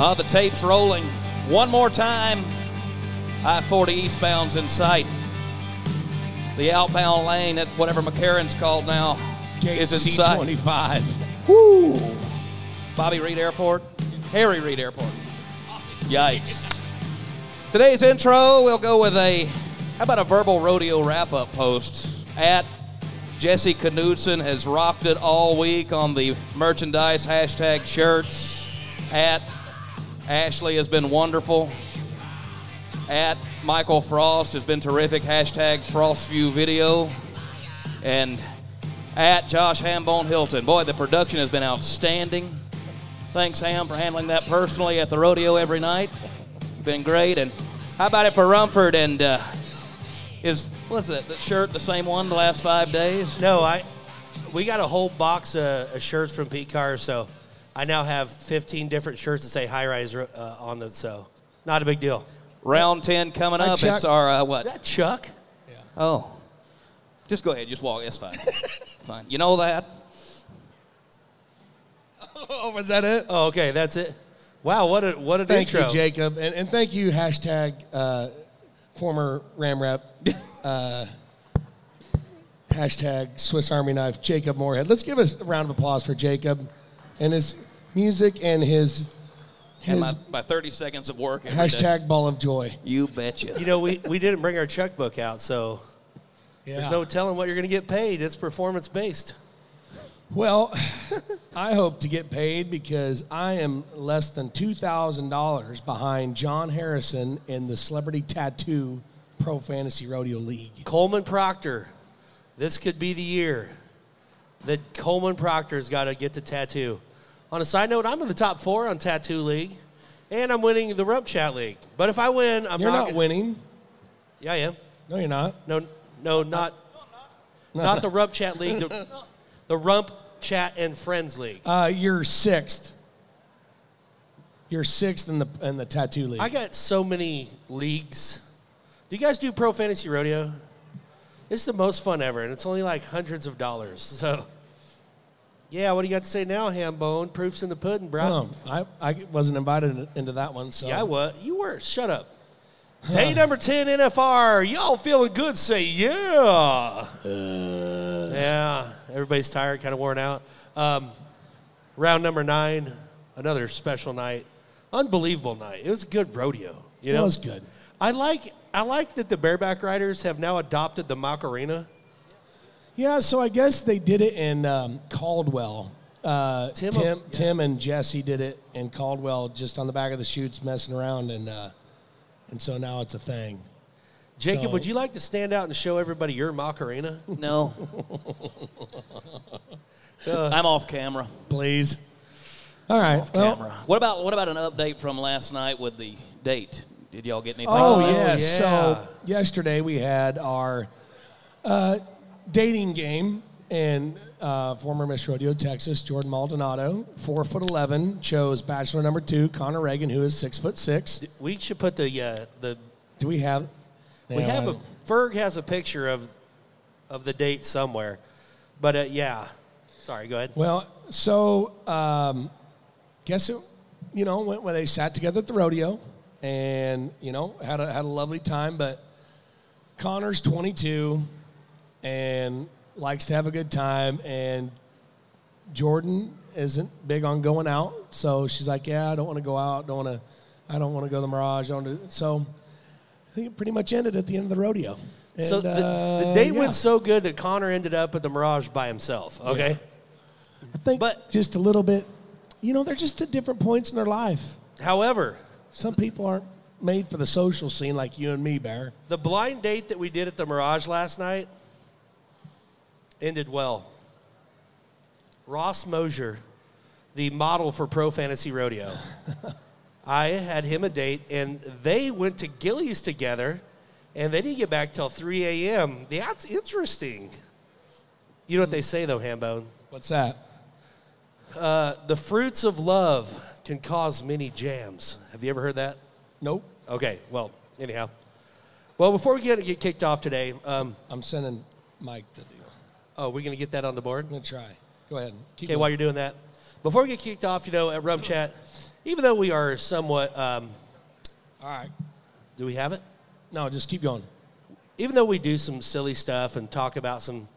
Uh, the tape's rolling. One more time. I 40 eastbound's in sight. The outbound lane at whatever McCarran's called now Gate is in sight. C25. Woo! Bobby Reed Airport. Harry Reid Airport. Yikes. Today's intro, we'll go with a, how about a verbal rodeo wrap up post? At Jesse Knudsen has rocked it all week on the merchandise hashtag shirts. At Ashley has been wonderful. At Michael Frost has been terrific. Hashtag FrostView video. And at Josh Hambone Hilton. Boy, the production has been outstanding. Thanks, Ham, for handling that personally at the rodeo every night. Been great. And how about it for Rumford? And uh, is what's that? That shirt the same one the last five days? No, I. We got a whole box of, of shirts from Pete Carr, so I now have 15 different shirts that say high rise uh, on them. So not a big deal. Round ten coming up. Chuck. It's our uh, what? Is that Chuck? Yeah. Oh, just go ahead. Just walk. It's fine. fine. You know that. Oh, was that it? Oh, okay, that's it. Wow, what a what an Thank intro. you, Jacob. And, and thank you, hashtag uh, former Ram Rep, uh, hashtag Swiss Army Knife, Jacob Moorhead. Let's give us a round of applause for Jacob and his music and his, And my, my 30 seconds of work. every day. hashtag ball of joy. You betcha. You know, we, we didn't bring our checkbook out, so there's no telling what you're going to get paid. It's performance based. Well, I hope to get paid because I am less than $2,000 behind John Harrison in the Celebrity Tattoo Pro Fantasy Rodeo League. Coleman Proctor, this could be the year that Coleman Proctor's got to get the tattoo. On a side note, I'm in the top four on Tattoo League, and I'm winning the Rump Chat League. But if I win, I'm You're not gonna- winning. Yeah, I am. No, you're not. No, no, not not the Rump Chat League. The, the Rump Chat and Friends League. Uh, you're sixth. You're sixth in the in the tattoo league. I got so many leagues. Do you guys do Pro Fantasy Rodeo? It's the most fun ever, and it's only like hundreds of dollars. So, yeah, what do you got to say now, Hambone? Proofs in the pudding, bro. I, I wasn't invited into that one. So Yeah, what? You were. Shut up. Day number 10 NFR. Y'all feeling good? Say yeah. yeah. Everybody's tired, kind of worn out. Um, round number nine, another special night. Unbelievable night. It was a good rodeo. You know? it was good. I like I like that the bareback riders have now adopted the Macarena. Yeah, so I guess they did it in um, Caldwell. Uh, Tim- Tim, yeah. Tim, and Jesse did it in Caldwell, just on the back of the chutes, messing around, and uh, and so now it's a thing. Jacob, So- would you like to stand out and show everybody your Macarena? No. I'm off camera. Please. All right. Off well, camera. What about what about an update from last night with the date? Did y'all get anything? Oh, on that? yeah. yeah. So yesterday we had our uh, dating game in uh, former Miss Rodeo, Texas. Jordan Maldonado, four foot eleven, chose bachelor number two, Connor Reagan, who is six foot six. We should put the uh, the Do we have? We have a Ferg has a picture of of the date somewhere, but uh, yeah. Sorry, go ahead. Well, so um, guess it. You know, when, when they sat together at the rodeo, and you know had a had a lovely time. But Connor's 22, and likes to have a good time, and Jordan isn't big on going out. So she's like, "Yeah, I don't want to go out. Don't want to. I don't want to go to the Mirage. I don't wanna-" So I think it pretty much ended at the end of the rodeo. so And, the, the uh, date yeah. went so good that Connor ended up at the Mirage by himself. Okay. I think but- just a little bit. You know, they're just at different points in their life. However, Some people aren't made for the social scene like you and me, Bear. the blind date that we did at the Mirage last night ended well. Ross Mosier, the model for Pro Fantasy Rodeo. I had him a date, and they went to Gilley's together, and they didn't get back till 3 a.m. That's interesting. You know what they say, though, Hambone? What's that? Uh, the fruits of love can cause many jams. Have you ever heard that? Nope. Okay, well, anyhow. Well, before we get, get kicked off today, um, I'm sending Mike the deal. Oh, we're going to get that on the board? I'm gonna try. Go ahead. Okay, while you're doing that, before we get kicked off, you know, at Rump Chat, even though we are somewhat, um, All right. do we have it? No, just keep going. even though we do some silly stuff and talk about some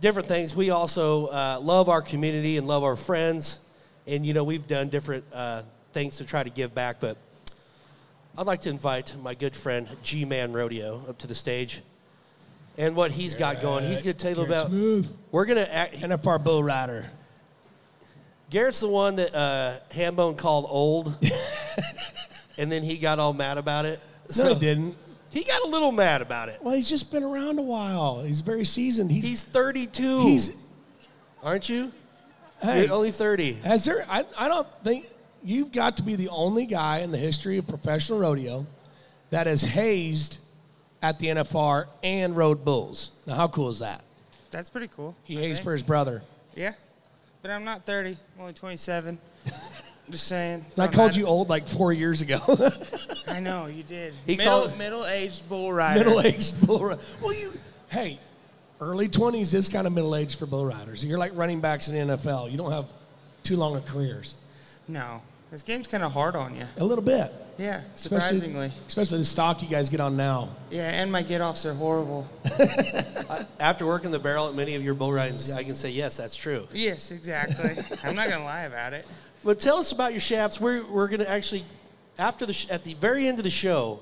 different things, we also uh, love our community and love our friends. And, you know, we've done different uh, things to try to give back. But I'd like to invite my good friend G Man Rodeo up to the stage. And what he's got going, he's going to tell you Garrett about. Smooth. We're going to act. NFR Bull Rider. Garrett's the one that uh, Hambone called old, and then he got all mad about it. No, he didn't. He got a little mad about it. Well, he's just been around a while. He's very seasoned. He's, He's 32. he's aren't you? hey, You're only 30. Has there? I, I don't think you've got to be the only guy in the history of professional rodeo that has hazed at the NFR and rode bulls. Now, how cool is that? That's pretty cool. He I hazed think. for his brother. Yeah, but I'm not 30. I'm only 27. Just saying. I Don't called matter. you old like four years ago. I know you did. He middle called- middle-aged bull rider. middle aged bull rider. Well, you, hey, early 20s is kind of middle aged for bull riders. You're like running backs in the NFL. You don't have too long of careers. No, this game's kind of hard on you. A little bit. Yeah, Especially- surprisingly. Especially the stock you guys get on now. Yeah, and my get-offs are horrible. Uh, after working the barrel at many of your bull rides, I can say yes, that's true. yes, exactly. I'm not gonna lie about it. But tell us about your chaps. We're, we're going to actually, after the sh- at the very end of the show,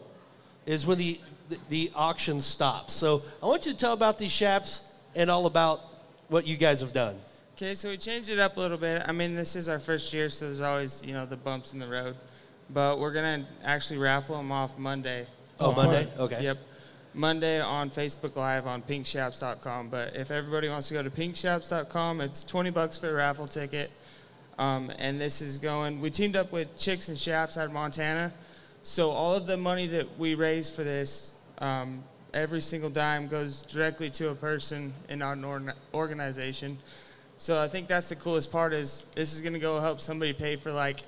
is when the, the the auction stops. So I want you to tell about these chaps and all about what you guys have done. Okay, so we changed it up a little bit. I mean, this is our first year, so there's always you know the bumps in the road, but we're gonna actually raffle them off Monday. Oh, On- Monday? Okay. Yep. Monday on Facebook Live on pinkchaps.com. But if everybody wants to go to pinkchaps.com, it's 20 bucks for a raffle ticket. Um, and this is going, we teamed up with Chicks and Chaps out of Montana. So all of the money that we raise for this, um, every single dime goes directly to a person in our org- organization. So I think that's the coolest part is this is going to go help somebody pay for like,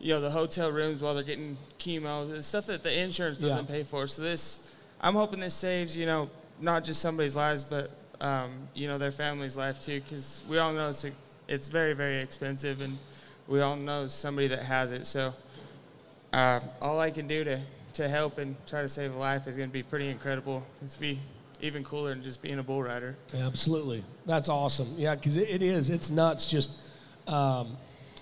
you know, the hotel rooms while they're getting chemo, the stuff that the insurance doesn't Yeah. pay for. So this, I'm hoping this saves, you know, not just somebody's lives, but um, you know, their family's life too, because we all know it's a, it's very, very expensive, and we all know somebody that has it. So uh, all I can do to to help and try to save a life is going to be pretty incredible. It's be even cooler than just being a bull rider. Absolutely. That's awesome. Yeah, because it, it is. It's nuts just um,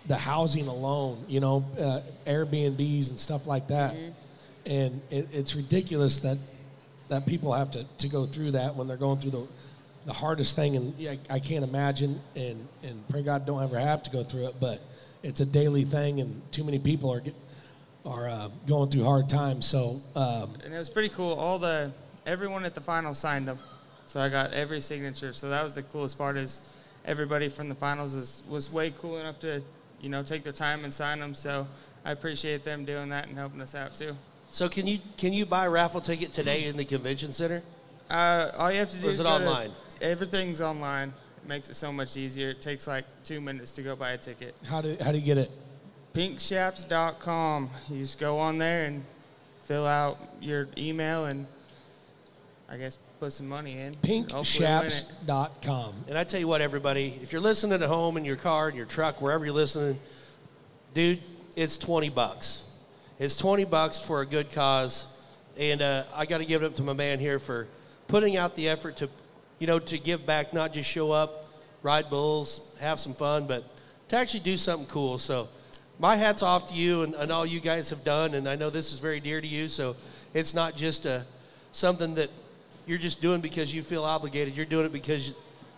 the housing alone, you know, uh, Airbnbs and stuff like that. And it, it's ridiculous that that people have to, to go through that when they're going through the, the hardest thing. And yeah, I can't imagine, and, and pray God don't ever have to go through it, but it's a daily thing, and too many people are, get, are uh, going through hard times. So, um, and it was pretty cool. All the everyone at the final signed them, so I got every signature. So that was the coolest part. Is everybody from the finals was was way cool enough to, you know, take their time and sign them. So I appreciate them doing that and helping us out too. So can you can you buy a raffle ticket today in the convention center? Uh, all you have to do Or is is it go to- online? everything's online. It makes it so much easier. It takes like two minutes to go buy a ticket. how, do, how do you get it? pinkchaps.com. You just go on there and fill out your email and I guess put some money in. Hopefully win it. Pinkchaps.com. And I tell you what, everybody, if you're listening at home in your car, in your truck, wherever you're listening, dude, it's 20 bucks. It's 20 bucks for a good cause. And uh, I got to give it up to my man here for putting out the effort to, you know, to give back, not just show up, ride bulls, have some fun, but to actually do something cool. So my hat's off to you and, and all you guys have done. And I know this is very dear to you. So it's not just a, something that you're just doing because you feel obligated. You're doing it because you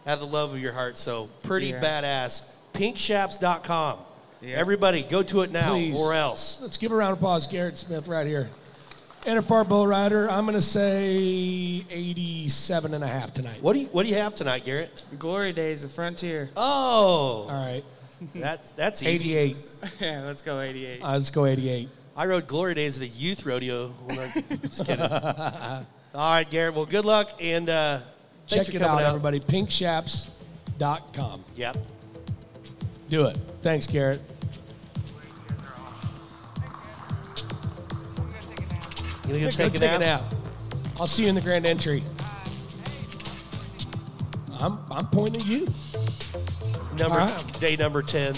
have the love of your heart. So pretty Yeah. badass. Pinkchaps.com. Yeah. Everybody, go to it now Please. or else. Let's give a round of applause, Garrett Smith, right here. NFR Bull Rider, I'm going to say 87 and a half tonight. What do you What do you have tonight, Garrett? Glory Days of Frontier. Oh, All right. that's that's easy. 88. yeah, let's go 88. Uh, let's go 88. I rode Glory Days at a youth rodeo. When I, just kidding. All right, Garrett. Well, good luck and uh, Check it coming out, everybody. Pinkchaps.com. Yep. Do it. Thanks, Garrett. You gonna go take, Go take, a nap? I'll see you in the grand entry. I'm, I'm pointing at you. Number right. day number ten.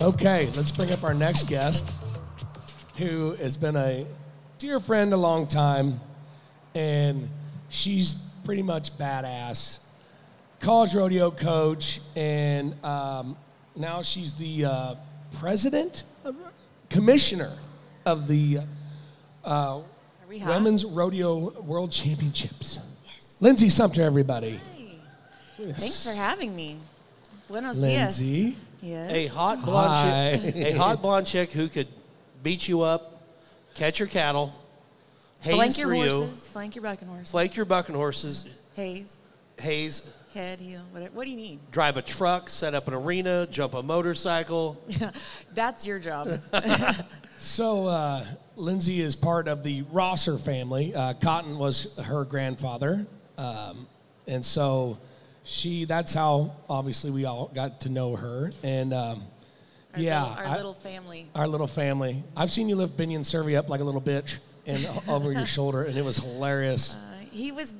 Okay, let's bring up our next guest. who has been a dear friend a long time, and she's pretty much badass. College rodeo coach, and um, now she's the uh, president, of, commissioner of the uh, Are we hot? Women's Rodeo World Championships. Lindsay Sumpter, everybody. Hi. Thanks for having me. Buenos dias. Lindsay. Yes. A hot blonde Hi. chick, a hot blonde chick who could beat you up, catch your cattle, haze Flank your for you, horses. Flank your bucking horses. flank your bucking horses, Haze. haze, Head, heel. What, what do you need? drive a truck, set up an arena, jump a motorcycle. That's your job. So, uh, Lindsay is part of the Rosser family. Uh, Cotton was her grandfather. Um, and so she, that's how obviously we all got to know her. And um, Our yeah, Little, our I- little family. our little family. I've seen you lift Binion Survey up like a little bitch and over your shoulder, and it was hilarious. Uh, he was,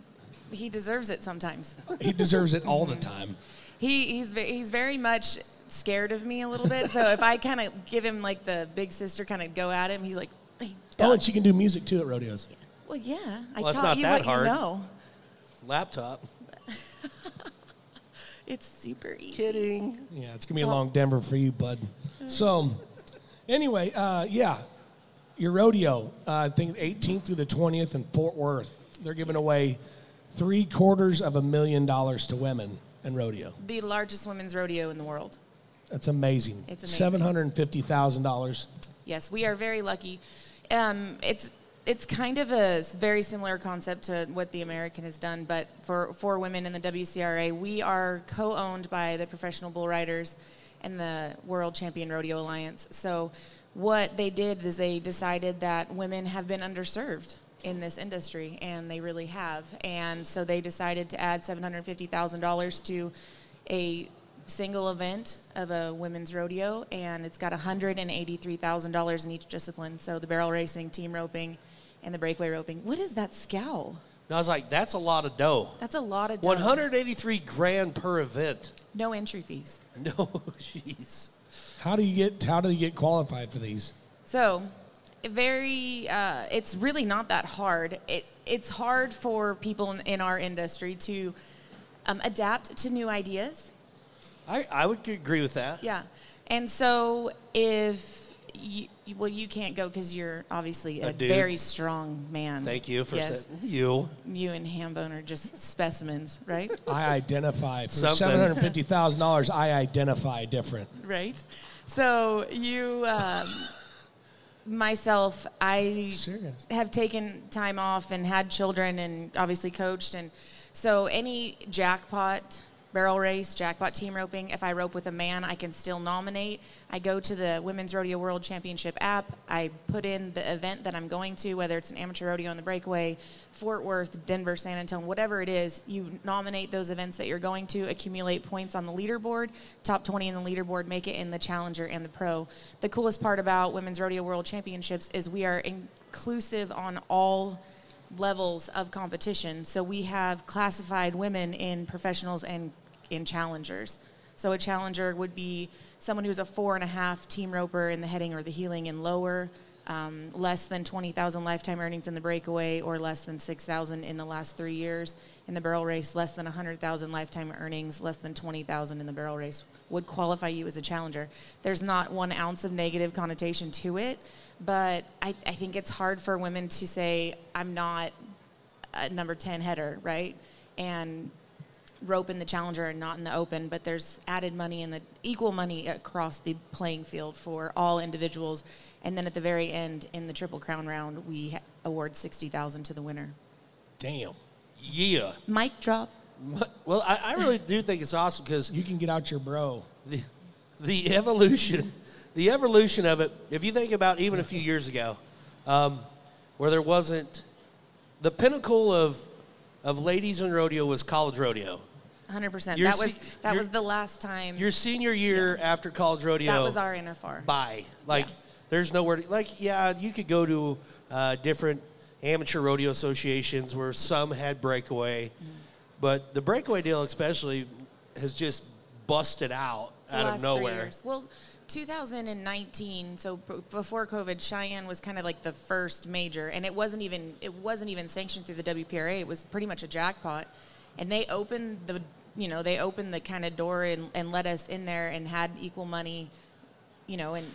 he deserves it sometimes. He deserves it all the time. He, he's, he's very much scared of me a little bit. So if I kind of give him like the big sister kind of go at him, he's like, he Oh, and ducks. she can do music too at rodeos. Well, yeah. I Well, it's taught not you that what hard. you know. Laptop. It's super easy. Kidding. Yeah, it's gonna be a long Denver for you, bud. So, anyway, uh, yeah, your rodeo. Uh, I think 18th through the 20th in Fort Worth. They're giving away three quarters of a million dollars to women in rodeo. The largest women's rodeo in the world. That's amazing. It's amazing. Seven hundred and fifty thousand dollars. Yes, we are very lucky. Um, it's it's kind of a very similar concept to what the American has done, but for for women in the WCRA, we are co-owned by the Professional Bull Riders and the World Champion Rodeo Alliance. So, what they did is they decided that women have been underserved in this industry, and they really have. And so they decided to add seven hundred fifty thousand dollars to a single event of a women's rodeo, and it's got $183,000 in each discipline. So the barrel racing, team roping, and the breakaway roping. What is that scowl? And I was like, that's a lot of dough. That's a lot of dough. 183 grand per event. No entry fees. No, jeez. How do you get? How do you get qualified for these? So, very, uh, it's really not that hard. It, it's hard for people in, in our industry to um, adapt to new ideas. I, I would agree with that. Yeah. And so if you, well, you can't go because you're obviously a, A very strong man. Thank you for yes. saying you. You and Hambone are just specimens, right? I identify for seven hundred fifty thousand dollars. I identify different. right. So you, um, myself, I Serious. have taken time off and had children and obviously coached and so any jackpot barrel race jackpot team roping. If i rope with a man i can still nominate. I go to the women's rodeo world championship app. I put in the event that i'm going to whether it's an amateur rodeo on the breakaway fort worth denver san antonio whatever it is you nominate those events that you're going to accumulate points on the leaderboard. Top 20 in the leaderboard make it in the challenger and the pro. The coolest part about women's rodeo world championships is we are inclusive on all levels of competition. So we have classified women in professionals and in challengers. So a challenger would be someone who's a four and a half team roper in the heading or the heeling and lower, um, less than 20,000 lifetime earnings in the breakaway, or less than 6,000 in the last three years. In the barrel race, less than 100,000 lifetime earnings, less than 20,000 in the barrel race would qualify you as a challenger. There's not one ounce of negative connotation to it, but I, I think it's hard for women to say, I'm not a number 10 header, right? And rope in the challenger and not in the open, but there's added money and the equal money across the playing field for all individuals. And then at the very end, in the Triple Crown round, we award 60000 to the winner. Damn. Yeah. Mic drop. Well, I, I really do think it's awesome because You can get out your bro. the, the evolution, the evolution of it. If you think about even a few years ago, um, where there wasn't the pinnacle of of ladies in rodeo was college rodeo. 100%. That was se- that was the last time. Your senior year after college rodeo, that was our NFR. bye. Like, Yeah. there's nowhere. To, like, yeah, you could go to uh, different amateur rodeo associations where some had breakaway, Mm-hmm. but the breakaway deal, especially, has just busted out the out last of three nowhere. years. Well, 2019, so b- before COVID, Cheyenne was kind of like the first major, and it wasn't even it wasn't even sanctioned through the WPRA. It was pretty much a jackpot, and they opened the you know they opened the kind of door and, and let us in there and had equal money, you know, and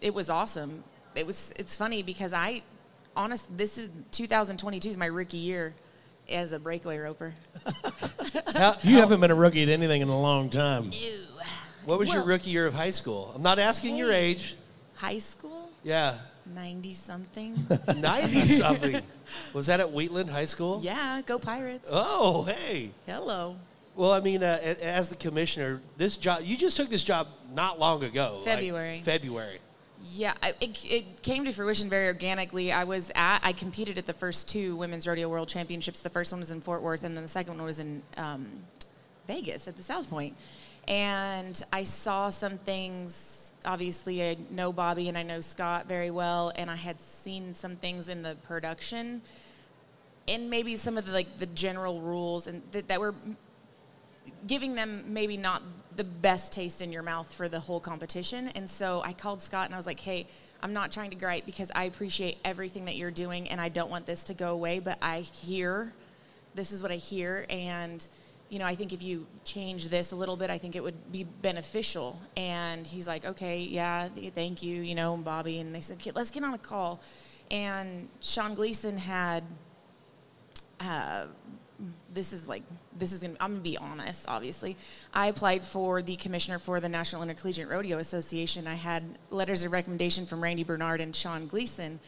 it was awesome. It was it's funny because I, honest, this is 2022 is my rookie year as a breakaway roper. How- You haven't been a rookie at anything in a long time. Ew. what was your rookie year of high school? I'm not asking your age. High school, Yeah, 90 something. 90 something. Was that at Wheatland High School? yeah, go Pirates. Oh, hey. Hello. Well, I mean, uh, as the commissioner, this job, you just took this job not long ago. like February. February. Yeah, it, it came to fruition very organically. I was at, I competed at the first two Women's Rodeo World Championships. The first one was in Fort Worth, and then the second one was in um, Vegas at the South Point. And I saw some things. Obviously, I know Bobby and I know Scott very well, and I had seen some things in the production, and maybe some of the like the general rules, and that, that were giving them maybe not the best taste in your mouth for the whole competition. And so I called Scott and I was like, hey, I'm not trying to gripe because I appreciate everything that you're doing and I don't want this to go away, but I hear this is what I hear. And, you know, I think if you change this a little bit, I think it would be beneficial. And he's like, okay, yeah, thank you, you know, Bobby. And they said, "Okay, let's get on a call. And Sean Gleason had uh, this is like this is gonna I'm gonna be honest obviously I applied for the commissioner for the National Intercollegiate Rodeo Association I had letters of recommendation from Randy Bernard and Sean Gleason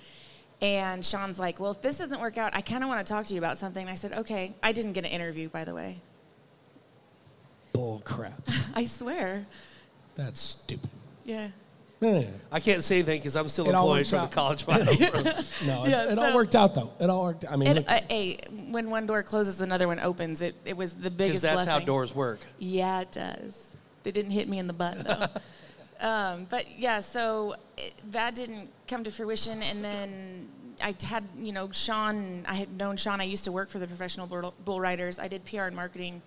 and Sean's like well if this doesn't work out I kind of want to talk to you about something and I said okay I didn't get an interview by the way Bull crap. I swear That's stupid. yeah Yeah. I can't say anything because I'm still It all employed works from the out. college finals. No, it's, Yeah, it all so- worked out though. It all worked. I mean, and look, uh, hey when one door closes another one opens it it was the biggest Because biggest that's blessing how doors work. Yeah, it does. They didn't hit me in the butt though. um, but yeah, so it, that didn't come to fruition, and then I had you know Sean. I had known Sean. I used to work for the professional bull, bull riders. I did PR and marketing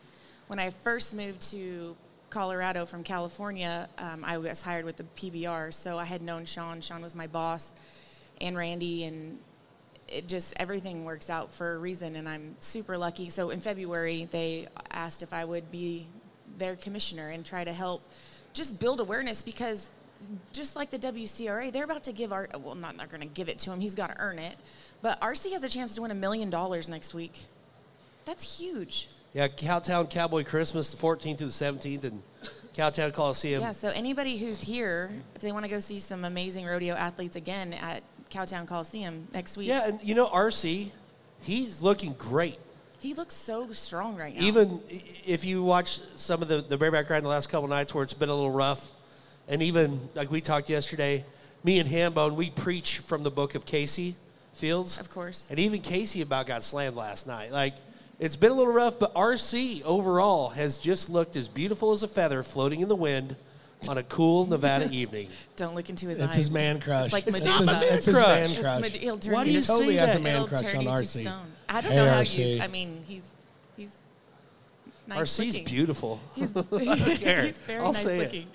when I first moved to Colorado from California. Um, I was hired with the PBR, so I had known Sean. Sean was my boss, and Randy, and it just everything works out for a reason and i'm super lucky so in february they asked if i would be their commissioner and try to help just build awareness because just like the wcra they're about to give our well not not going to give it to him he's got to earn it but rc has a chance to win a million dollars next week that's huge Yeah, Cowtown Cowboy Christmas, the 14th through the 17th, and Cowtown Coliseum. yeah so anybody who's here if they want to go see some amazing rodeo athletes again at cowtown coliseum next week Yeah, and you know, RC, he's looking great. he looks so strong right now Even if you watch some of the, the bareback ride the last couple nights where it's been a little rough, and even like we talked yesterday, me and Hambone, we preach from the book of Kaycee Feild. Of course. And even Kaycee about got slammed last night. Like, it's been a little rough, but RC overall has just looked as beautiful as a feather floating in the wind on a cool Nevada evening. Don't look into his it's eyes. It's his man crush. It's like It's Medusa. not man It's his crush. man It's crush. Med- he'll turn Why do you you to- say totally has a that? man It'll crush turn on you to RC. stone. I don't know how RC. you. I mean, he's he's nice RC's looking. beautiful. He's, care. he's very I'll nice say it. looking,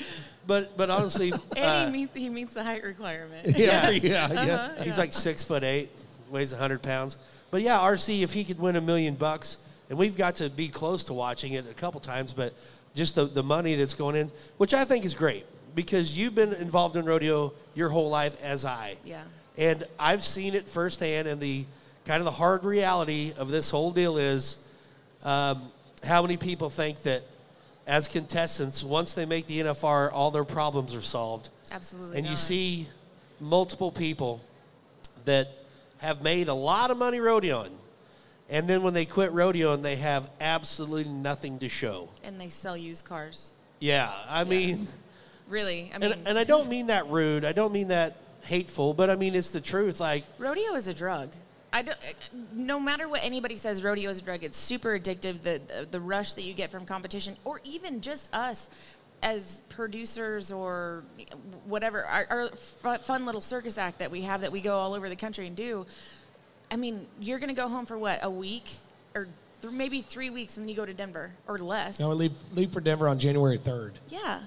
But but honestly, and uh, he meets he meets the height requirement. yeah, yeah, yeah. Uh-huh. He's like six foot eight, weighs hundred pounds. But yeah, RC, if he could win a million bucks, and we've got to be close to watching it a couple times, but just the, the money that's going in, which I think is great because you've been involved in rodeo your whole life as I. Yeah. And I've seen it firsthand, and the kind of the hard reality of this whole deal is um, how many people think that as contestants, once they make the NFR, all their problems are solved Absolutely. and you see multiple people that have made a lot of money rodeoing, and then when they quit rodeoing, they have absolutely nothing to show. and they sell used cars. Yeah, I mean, Really, I mean, and, and I don't mean that rude. I don't mean that hateful, but I mean it's the truth. Like, rodeo is a drug. I don't, eh, no matter what anybody says, rodeo is a drug. It's super addictive. The, the the rush that you get from competition, or even just us as producers or whatever, our, our fun little circus act that we have that we go all over the country and do. I mean, you're going to go home for what a week or th- maybe three weeks, and then you go to Denver or less. No, we leave, leave for Denver on January 3rd. yeah.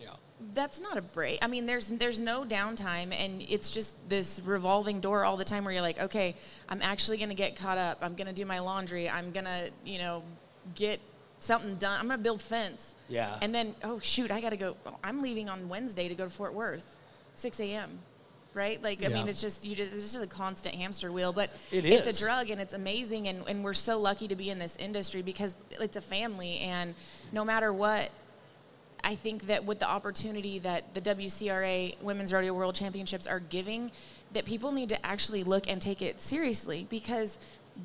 Yeah. that's not a break. I mean, there's there's no downtime, and it's just this revolving door all the time where you're like, okay, I'm actually gonna get caught up. I'm gonna do my laundry. I'm gonna, you know, get something done. I'm gonna build fence. Yeah. And then, oh shoot, I gotta go. I'm leaving on Wednesday to go to Fort Worth, 6 a.m. Right? Like, I Yeah. mean, it's just you just it's just a constant hamster wheel. But It it's a drug and it's amazing, and, and we're so lucky to be in this industry because it's a family, and no matter what. I think that with the opportunity that the WCRA Women's Rodeo World Championships are giving, that people need to actually look and take it seriously because,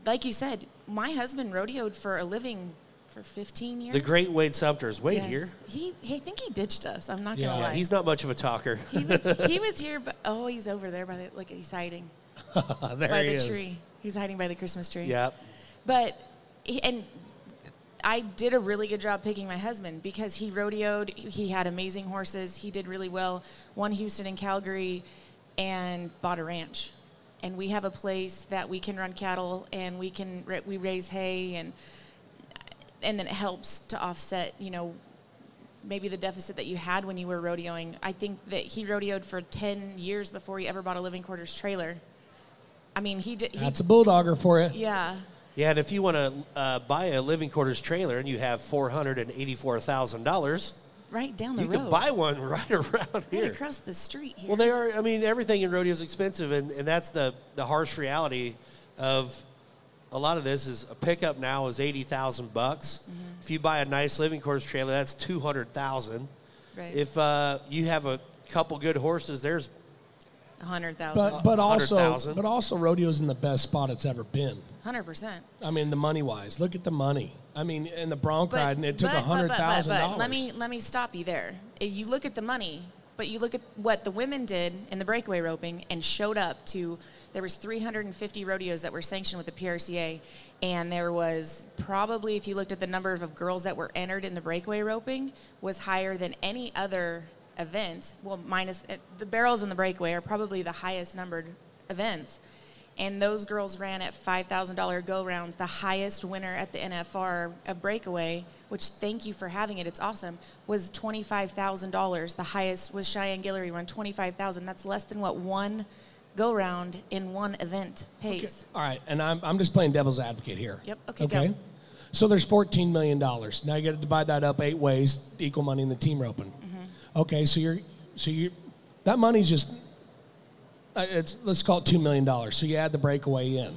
like you said, my husband rodeoed for a living for 15 years. The great Wade Sumpter is Wade Yes. here. He, he, I think he ditched us. I'm not Yeah. gonna Yeah, lie. he's not much of a talker. he was he was here, but oh, he's over there by the look. He's hiding there by he the is. tree. He's hiding by the Christmas tree. Yep. But he- and I did a really good job picking my husband because he rodeoed. He had amazing horses. He did really well. Won Houston and Calgary, and bought a ranch. And we have a place that we can run cattle and we can we raise hay and and then it helps to offset you know maybe the deficit that you had when you were rodeoing. I think that he rodeoed for ten years before he ever bought a living quarters trailer. I mean, he did. He, That's a bulldogger for you. yeah. Yeah, and if you want to uh, buy a living quarters trailer and you have four hundred and eighty-four thousand dollars, Right down the you road. You can buy one right around right here. across the street here. Well, they are. I mean, everything in rodeo is expensive, and, and that's the the harsh reality of a lot of this. Is a pickup now is eighty thousand bucks. Mm-hmm. If you buy a nice living quarters trailer, that's two hundred thousand. Right. If uh, you have a couple good horses, there's A hundred thousand. But but also 100,000. but also rodeo's in the best spot it's ever been. Hundred percent. I mean the money wise. Look at the money. I mean in the bronc riding it took a but- hundred but- but- thousand but dollars. Let me let me stop you there. If You look at the money, but you look at what the women did in the breakaway roping and showed up to. There was 350 rodeos that were sanctioned with the PRCA, and there was probably, if you looked at the number of girls that were entered in the breakaway roping, was higher than any other event. Well, minus uh, the barrels and the breakaway are probably the highest numbered events. and those girls ran at $5,000 go rounds. The highest winner at the NFR, a breakaway, which thank you for having it, it's awesome, was $25,000. The highest was Cheyenne Guillory, run 25000 That's less than what one go round in one event pays. All right, and I'm, I'm just playing devil's advocate here. Yep, okay, Okay. go. So there's $14 million. Now you got to divide that up eight ways, equal money in the team roping. Mm-hmm. Okay, so you're, so you, that money's just, uh, it's, let's call it $2 million. So you add the breakaway in.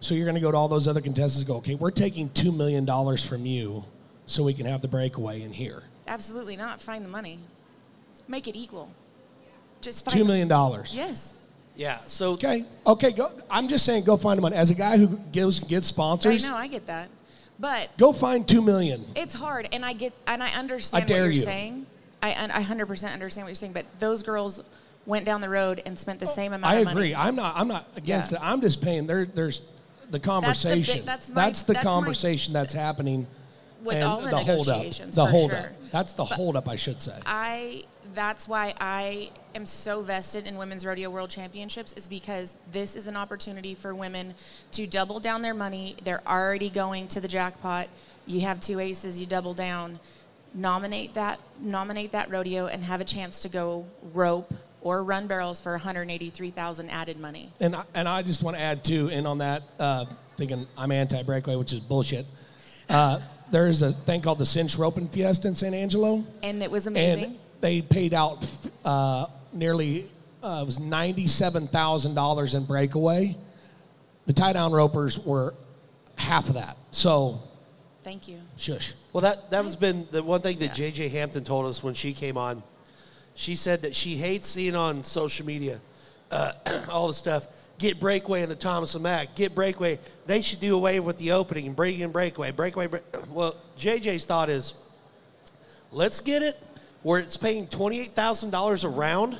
So you're going to go to all those other contestants and go, okay, we're taking $2 million from you so we can have the breakaway in here. Absolutely not. Find the money. Make it equal. Just $2 find. Yes. Yeah. So Okay, okay, go. I'm just saying, go find the money. As a guy who gives gets sponsors, I know, I get that. But go find two million. it's hard, and I get, and I understand I dare what you're you. saying. I, and I 100% understand what you're saying. But those girls went down the road and spent the oh, same amount I of money. agree. I'm not. I'm not against Yeah. it. I'm just paying. There, there's the conversation. that's my- the that's my- conversation that's happening. With and all the holdup. negotiations, The for holdup. sure. That's the holdup, I should say. I that's why I am so vested in women's rodeo world championships is because this is an opportunity for women to double down their money. They're already going to the jackpot. You have two aces, you double down. Nominate that nominate that rodeo and have a chance to go rope or run barrels for 183,000 added money. And I, and I just want to add too, in on that, uh, thinking I'm anti-breakaway, which is bullshit. Uh, there is a thing called the Cinch Roping Fiesta in San Angelo. And it was amazing. and they paid out uh, nearly uh, it was ninety-seven thousand dollars in breakaway. The tie down ropers were half of that. So Thank you. shush. Well, that that was been the one thing that JJ Hampton told us when she came on. She said that she hates seeing on social media uh, all the stuff. Get breakaway in the Thomas and Mack. Get breakaway. They should do away with the opening and bring in breakaway. Breakaway. Break. Well, JJ's thought is, let's get it where it's paying twenty eight thousand dollars a round.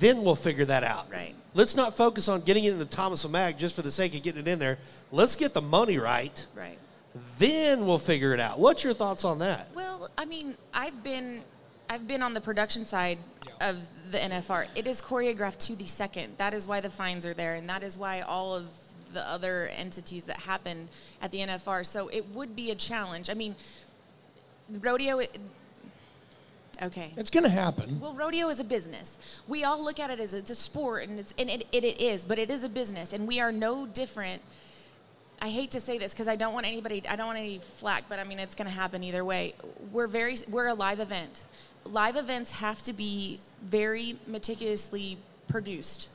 Then we'll figure that out. Right. Let's not focus on getting it in the Thomas and Mack just for the sake of getting it in there. Let's get the money right Right. then we'll figure it out. What's your thoughts on that? Well, I mean, I've been I've been on the production side of the NFR. It is choreographed to the second. That is why the fines are there, and that is why all of the other entities that happen at the NFR. So it would be a challenge. I mean, the rodeo. Okay. It's going to happen. Well, rodeo is a business. We all look at it as it's a sport, and it's and it, it, it is, but it is a business, and we are no different. I hate to say this because I don't want anybody, I don't want any flack, but I mean it's going to happen either way. We're very, we're a live event. Live events have to be very meticulously produced.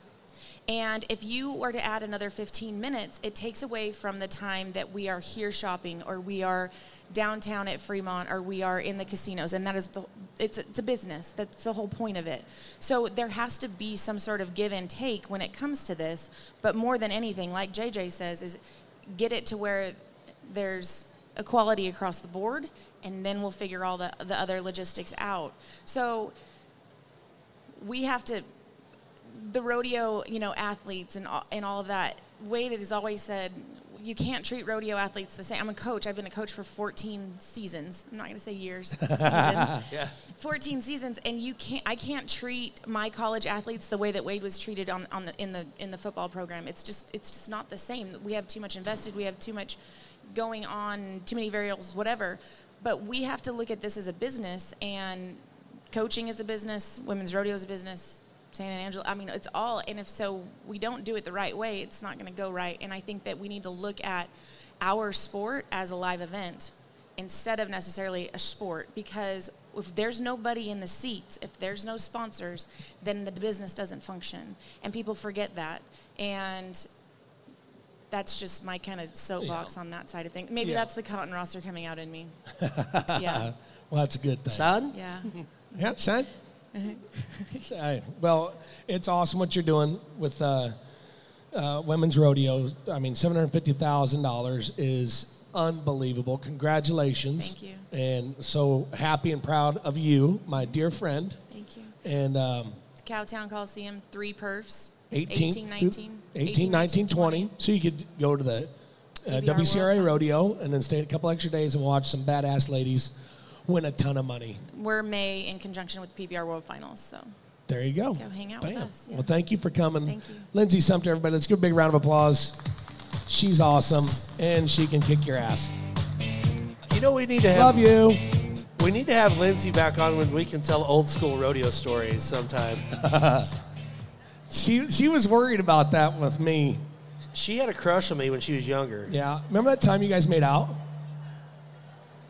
And if you were to add another 15 minutes, it takes away from the time that we are here shopping or we are downtown at Fremont or we are in the casinos. And that is the, it's, it's a business. That's the whole point of it. So there has to be some sort of give and take when it comes to this. But more than anything, like JJ says, is get it to where there's equality across the board and then we'll figure all the, the other logistics out. So we have to the rodeo, you know, athletes and all, and all of that. Wade has always said you can't treat rodeo athletes the same. I'm a coach. I've been a coach for 14 seasons. I'm not going to say years. seasons. Yeah. 14 seasons, and you can't. I can't treat my college athletes the way that Wade was treated on, on the in the in the football program. It's just it's just not the same. We have too much invested. We have too much going on. Too many variables. Whatever. But we have to look at this as a business, and coaching is a business. Women's rodeo is a business. San Angelo. I mean, it's all. And if so, we don't do it the right way, it's not going to go right. And I think that we need to look at our sport as a live event instead of necessarily a sport because if there's nobody in the seats, if there's no sponsors, then the business doesn't function. And people forget that. And that's just my kind of soapbox on that side of things. Maybe Yeah. that's the Cotton Rosser coming out in me. yeah. Well, that's a good thing. Son? Yeah. Yep, son. Well, it's awesome what you're doing with uh, uh, women's rodeo. I mean, seven hundred fifty thousand dollars is unbelievable. Congratulations! Thank you. And so happy and proud of you, my dear friend. Thank you. And um, Cowtown Coliseum, three perfs. 18, 18, 19. 18, 19, 20. So you could go to the uh, WCRA rodeo and then stay a couple extra days and watch some badass ladies win a ton of money. We're May in conjunction with PBR World Finals, so There you go. Go hang out with Bam. us, yeah. Well, thank you for coming. Thank you. Lindsay Sumpter, everybody. Let's give a big round of applause. She's awesome, and she can kick your ass. You know we need to have Love you. we need to have Lindsay back on when we can tell old school rodeo stories sometime. She she was worried about that with me. She had a crush on me when she was younger. Yeah. Remember that time you guys made out?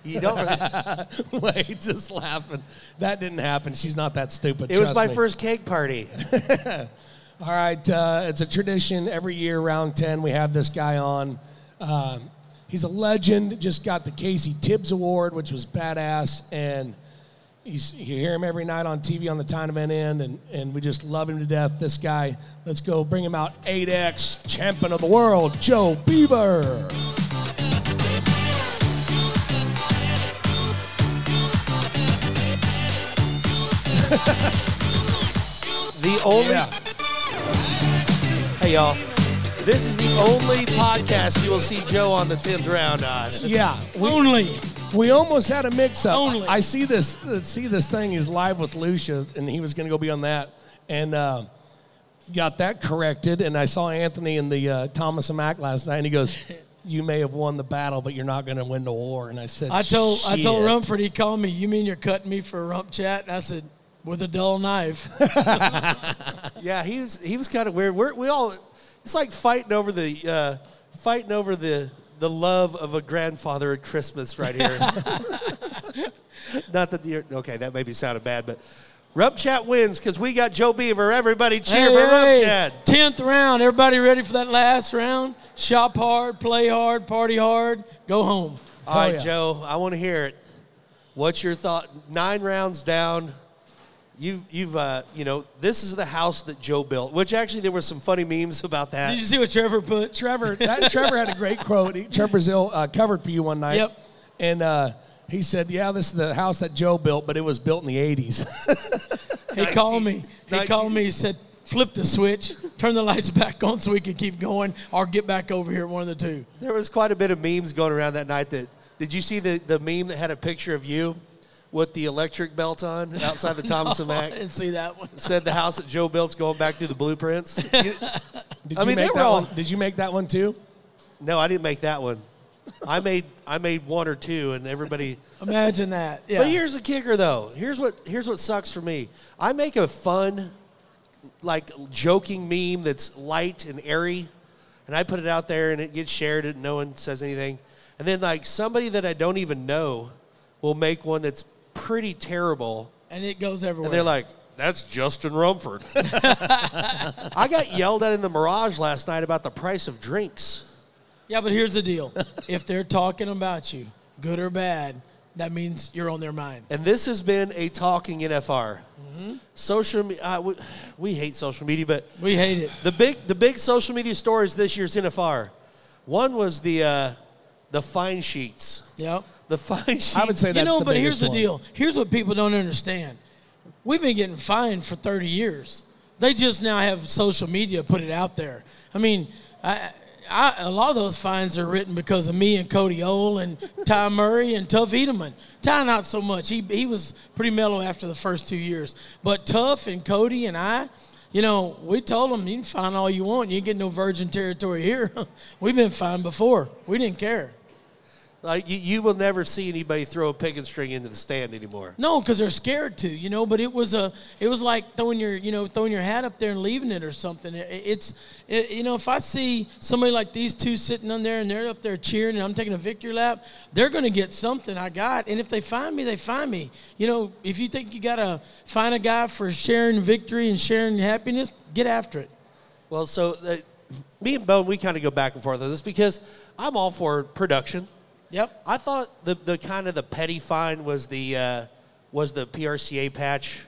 You don't really, Wait, just laughing. That didn't happen. She's not that stupid. It was my me. first cake party. All right, uh, it's a tradition every year around 10 we have this guy on. Um, he's a legend, just got the Casey Tibbs Award, which was badass, and he's, you hear him every night on TV on the Time Event End, and, and we just love him to death. This guy, let's go bring him out, 8X champion of the world, Joe Beaver. The only Yeah. Hey y'all. This is the only podcast you will see Joe on the 10th round on. Yeah, we, Only. we almost had a mix-up. Only. I see this see this thing. He's live with Lucia, and he was going to go be on that, and uh, got that corrected. And I saw Anthony in the uh, Thomas and Mack last night, and he goes, "You may have won the battle, but you're not going to win the war." And I said, I told I told Rumford he called me. You mean you're cutting me for a rump chat? And I said with a dull knife. Yeah, he was he was kind of weird. We're, we all it's like fighting over the uh, fighting over the the love of a grandfather at Christmas right here. Not that you're okay. That maybe sounded bad, but Rump Chat wins because we got Joe Beaver. Everybody cheer for Rump Chat. Tenth round. Everybody ready for that last round? Shop hard, play hard, party hard, go home. All right, yeah. Joe, I want to hear it. What's your thought? Nine rounds down. You've, you've, uh, you know, this is the house that Joe built. Which actually, there were some funny memes about that. Did you see what Trevor put? Trevor, that Trevor had a great quote. He, Trevor Brazile uh, covered for you one night. Yep. And uh, he said, "Yeah, this is the house that Joe built, but it was built in the '80s." He called me. He 19 called me. He said, "Flip the switch, turn the lights back on, so we can keep going, or get back over here. One of the two. There was quite a bit of memes going around that night. That did you see the, the meme that had a picture of you with the electric belt on outside the Thomas and I Mack? didn't see that one. Said the house that Joe built's going back through the blueprints. Did I you mean, they make were all- one? Did you make that one too? no, I didn't make that one. I made I made one or two, and everybody. Imagine that. Yeah. But here's the kicker, though. Here's what here's what sucks for me. I make a fun, like joking meme that's light and airy, and I put it out there, and it gets shared, and no one says anything. And then like somebody that I don't even know will make one that's pretty terrible, and it goes everywhere. and they're like, "That's Justin Rumford." I got yelled at in the Mirage last night about the price of drinks. yeah, but here's the deal: if they're talking about you, good or bad, that means you're on their mind. And this has been a talking NFR. Social, me- uh, we, we hate social media, but We hate it. the big the big social media stories this year's NFR. One was the uh, the fine sheets. Yep. The fine sheets. I would say you that's know, the but here's the one. deal. Here's what people don't understand. We've been getting fined for 30 years. They just now have social media put it out there. I mean, I, I, a lot of those fines are written because of me and Cody Ohl and Ty Murray and Tuff Hedeman. Ty not so much. He he was pretty mellow after the first two years. But Tuff and Cody and I, you know, we told them you can find all you want. You ain't get no virgin territory here. We've been fined before. We didn't care. Like you, you will never see anybody throw a picking string into the stand anymore. No, because they're scared to, you know. But it was a, it was like throwing your, you know, throwing your hat up there and leaving it or something. It, it's, it, you know, if I see somebody like these two sitting on there and they're up there cheering and I'm taking a victory lap, they're going to get something I got. And if they find me, they find me. You know, if you think you got to find a guy for sharing victory and sharing happiness, get after it. Well, so uh, me and Bone, we kind of go back and forth on this because I'm all for production. Yep. I thought the, the kind of the petty fine was the uh, was the PRCA patch,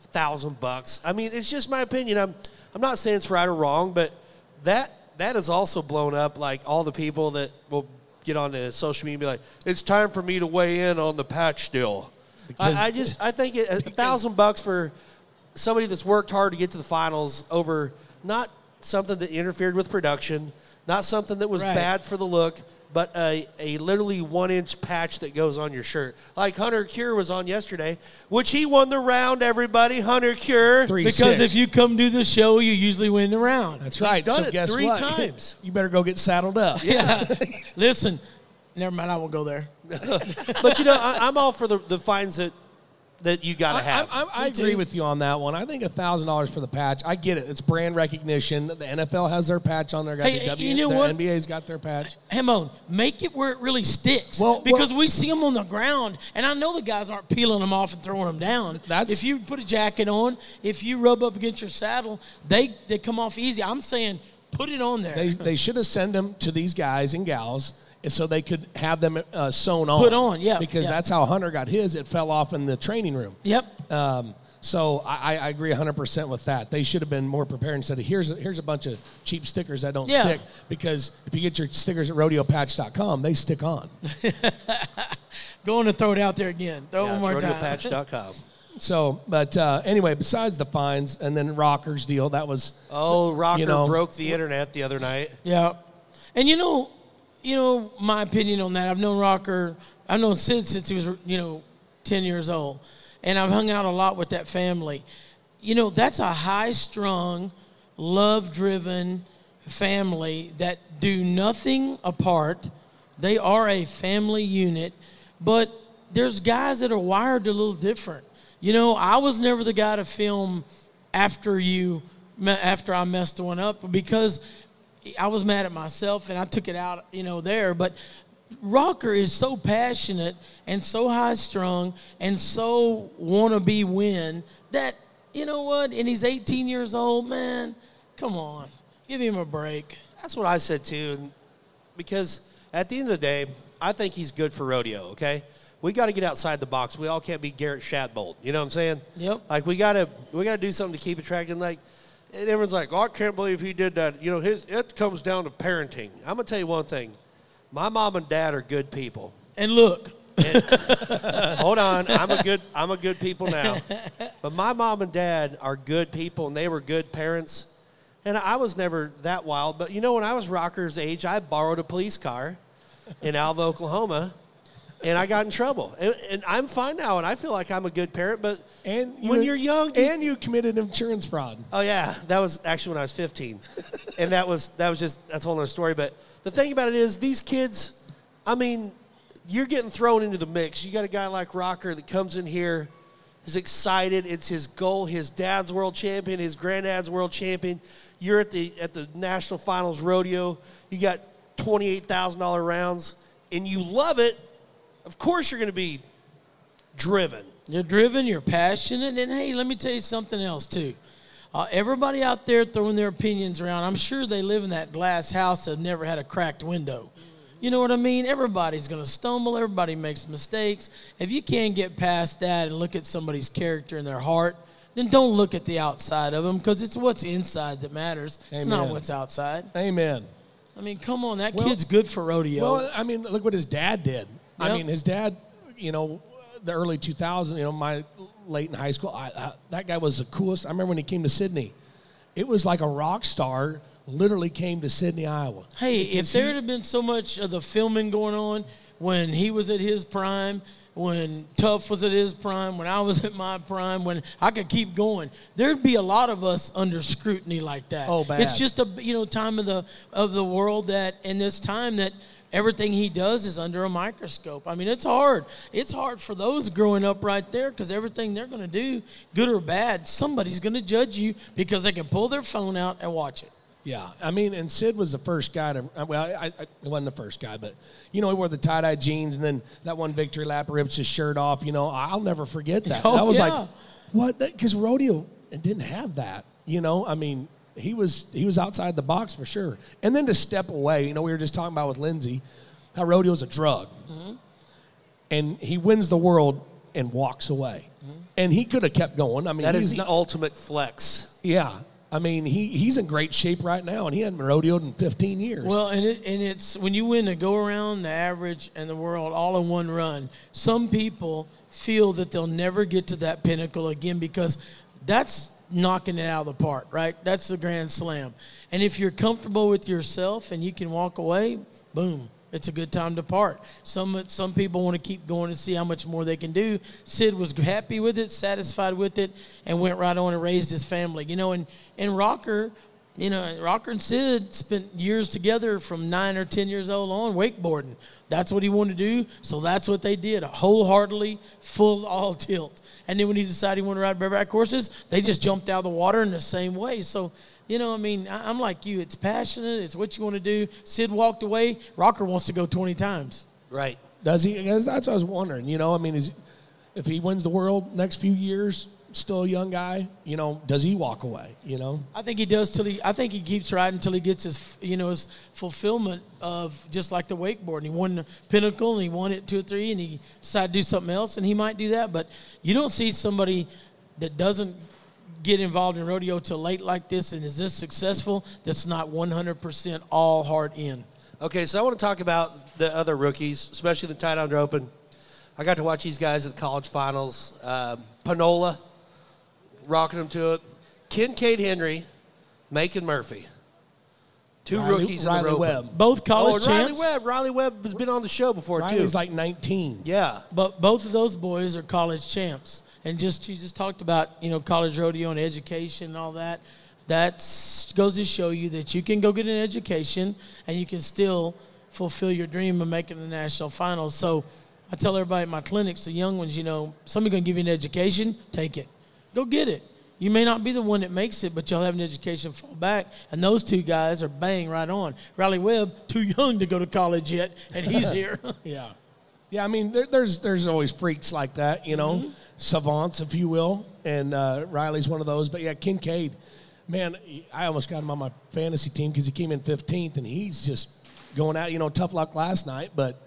thousand bucks. I mean, it's just my opinion. I'm I'm not saying it's right or wrong, but that that has also blown up. Like all the people that will get on the social media and be like, "It's time for me to weigh in on the patch deal." I, I just I think it, a thousand bucks for somebody that's worked hard to get to the finals over not something that interfered with production, not something that was Right. bad for the look, but a, a literally one inch patch that goes on your shirt. Like Hunter Cure was on yesterday, which he won the round, everybody. Hunter Cure. Three Because six. if you come do the show, you usually win the round. That's right. done so it guess three what? times. you better go get saddled up. Yeah. Listen, never mind. I won't go there. But you know, I, I'm all for the, the fines that that you got to have. I, I, I agree too. with you on that one. I think thousand dollars for the patch. I get it. It's brand recognition. The NFL has their patch on there. Got Hey, the, you know the what? NBA's got their patch. Hamon, make it where it really sticks. Well, because well- we see them on the ground, and I know the guys aren't peeling them off and throwing them down. That's- if you put a jacket on, if you rub up against your saddle, they they come off easy. I'm saying put it on there. They they should have sent them to these guys and gals, and so they could have them uh, sewn on. Put on, yeah, Because yeah. that's how Hunter got his. It fell off in the training room. yep. Um, so I, I agree 100% with that. They should have been more prepared and said, here's a, here's a bunch of cheap stickers that don't Yeah. stick. Because if you get your stickers at rodeopatch.com, they stick on. Going to throw it out there again. Throw it yeah, one more it's time. rodeopatch.com. So, but uh, anyway, besides the fines and then Rockers deal, that was Oh, Rocker You know- broke the internet the other night. Yeah, and you know, you know my opinion on that. I've known Rocker. I've known Sid since he was you know ten years old, and I've hung out a lot with that family. You know, that's a high-strung, love-driven family that do nothing apart. They are a family unit, but there's guys that are wired a little different. You know, I was never the guy to film after you after I messed one up because I was mad at myself and I took it out, you know, there. But Rocker is so passionate and so high strung and so wanna be win that you know what? And he's 18 years old, man. Come on, give him a break. That's what I said too, because at the end of the day, I think he's good for rodeo. Okay, we got to get outside the box. We all can't be Garrett Shadbolt. You know what I'm saying? Yep. Like we gotta we gotta do something to keep attracting. Like, and everyone's like, "Oh, I can't believe he did that." You know, his it comes down to parenting. I'm gonna tell you one thing: my mom and dad are good people. And look, Hold on, I'm a good I'm a good people now. But my mom and dad are good people and they were good parents. And I was never that wild, but you know when I was Rocker's age, I borrowed a police car in Alva, Oklahoma, and I got in trouble. And, and I'm fine now and I feel like I'm a good parent, but and when you're young, you- and you committed insurance fraud. Oh yeah, that was actually when I was 15, and that was that was just that's a whole other story. But the thing about it is, these kids, I mean, you're getting thrown into the mix. You got a guy like Rocker that comes in here, is excited. It's his goal. His dad's world champion. His granddad's world champion. You're at the at the national finals rodeo. You got twenty eight thousand dollar rounds, and you love it. Of course, you're going to be driven. You're driven, you're passionate, and hey, let me tell you something else too. Uh, everybody out there throwing their opinions around, I'm sure they live in that glass house that never had a cracked window. You know what I mean? Everybody's going to stumble, everybody makes mistakes. If you can't get past that and look at somebody's character and their heart, then don't look at the outside of them because it's what's inside that matters. It's not what's outside. Amen. I mean, come on, that Well- kid's good for rodeo. Well, I mean, look what his dad did. I mean, his dad, you know, the early 2000s, you know, my late in high school, I, I, that guy was the coolest. I remember when he came to Sidney, it was like a rock star literally came to Sidney, Iowa. Hey, if there had been so much of the filming going on when he was at his prime, when Tuff was at his prime, when I was at my prime, when I could keep going, there'd be a lot of us under scrutiny like that. Oh, bad. It's just a you know time of the of the world that in this time that everything he does is under a microscope. I mean, it's hard. It's hard for those growing up right there because everything they're going to do, good or bad, somebody's going to judge you because they can pull their phone out and watch it. Yeah, I mean, and Sid was the first guy to. Uh, well, I, I, he wasn't the first guy, but you know, he wore the tie dye jeans, and then that one victory lap rips his shirt off. You know, I'll never forget that. Oh, I was yeah. like, what? Because rodeo didn't have that. You know, I mean, he was he was outside the box for sure. And then to step away, you know, we were just talking about with Lindsay how rodeo's a drug, Mm-hmm. and he wins the world and walks away. And he could have kept going. I mean, that is the not- ultimate flex. yeah. I mean, he, he's in great shape right now, and he hadn't rodeoed in 15 years. Well, and it, and it's when you win the go around, the average, and the world all in one run. Some people feel that they'll never get to that pinnacle again because that's knocking it out of the park, right? That's the grand slam. And if you're comfortable with yourself and you can walk away, boom, it's a good time to part. Some some people want to keep going and see how much more they can do. Sid was happy with it, satisfied with it, and went right on and raised his family. You know, and and Rocker, you know, Rocker and Sid spent years together from nine or ten years old on wakeboarding. That's what he wanted to do, so that's what they did, wholeheartedly, full all tilt. And then when he decided he wanted to ride bareback horses, they just jumped out of the water in the same way. So, you know, I mean, I- I'm like you. It's passionate. It's what you want to do. Sid walked away. Rocker wants to go 20 times. Right. Does he? That's that's what I was wondering. You know, I mean, is, if he wins the world next few years, still a young guy, you know, does he walk away? You know, I think he does till he. I think he keeps riding until he gets his, you know, his fulfillment of just like the wakeboard. And he won the pinnacle, and he won it two or three, and he decided to do something else, and he might do that. But you don't see somebody that doesn't get involved in rodeo till late like this and is this successful. That's not 100% all heart in. Okay, so I want to talk about the other rookies, especially the tight under open. I got to watch these guys at the college finals. Um, Panola, rocking them to it. Kincaid Henry, Macon Murphy. Two Riley- rookies Riley in the rope. Webb. Both Oh, college and Riley. Webb. Riley Webb has been on the show before Riley's too. He's like 19. yeah. But both of those boys are college champs. And just you just talked about, you know, college rodeo and education and all that. That goes to show you that you can go get an education and you can still fulfill your dream of making the national finals. So I tell everybody at my clinics, the young ones, you know, somebody's going to give you an education, take it. Go get it. You may not be the one that makes it, but you'll have an education fall back. And those two guys are bang right on. Riley Webb, too young to go to college yet, and he's here. Yeah. Yeah, I mean, there, there's there's always freaks like that, you know, savants, if you will. And uh, Riley's one of those. But yeah, Kincaid, man, I almost got him on my fantasy team because he came in 15th, and he's just going out, You know, tough luck last night, but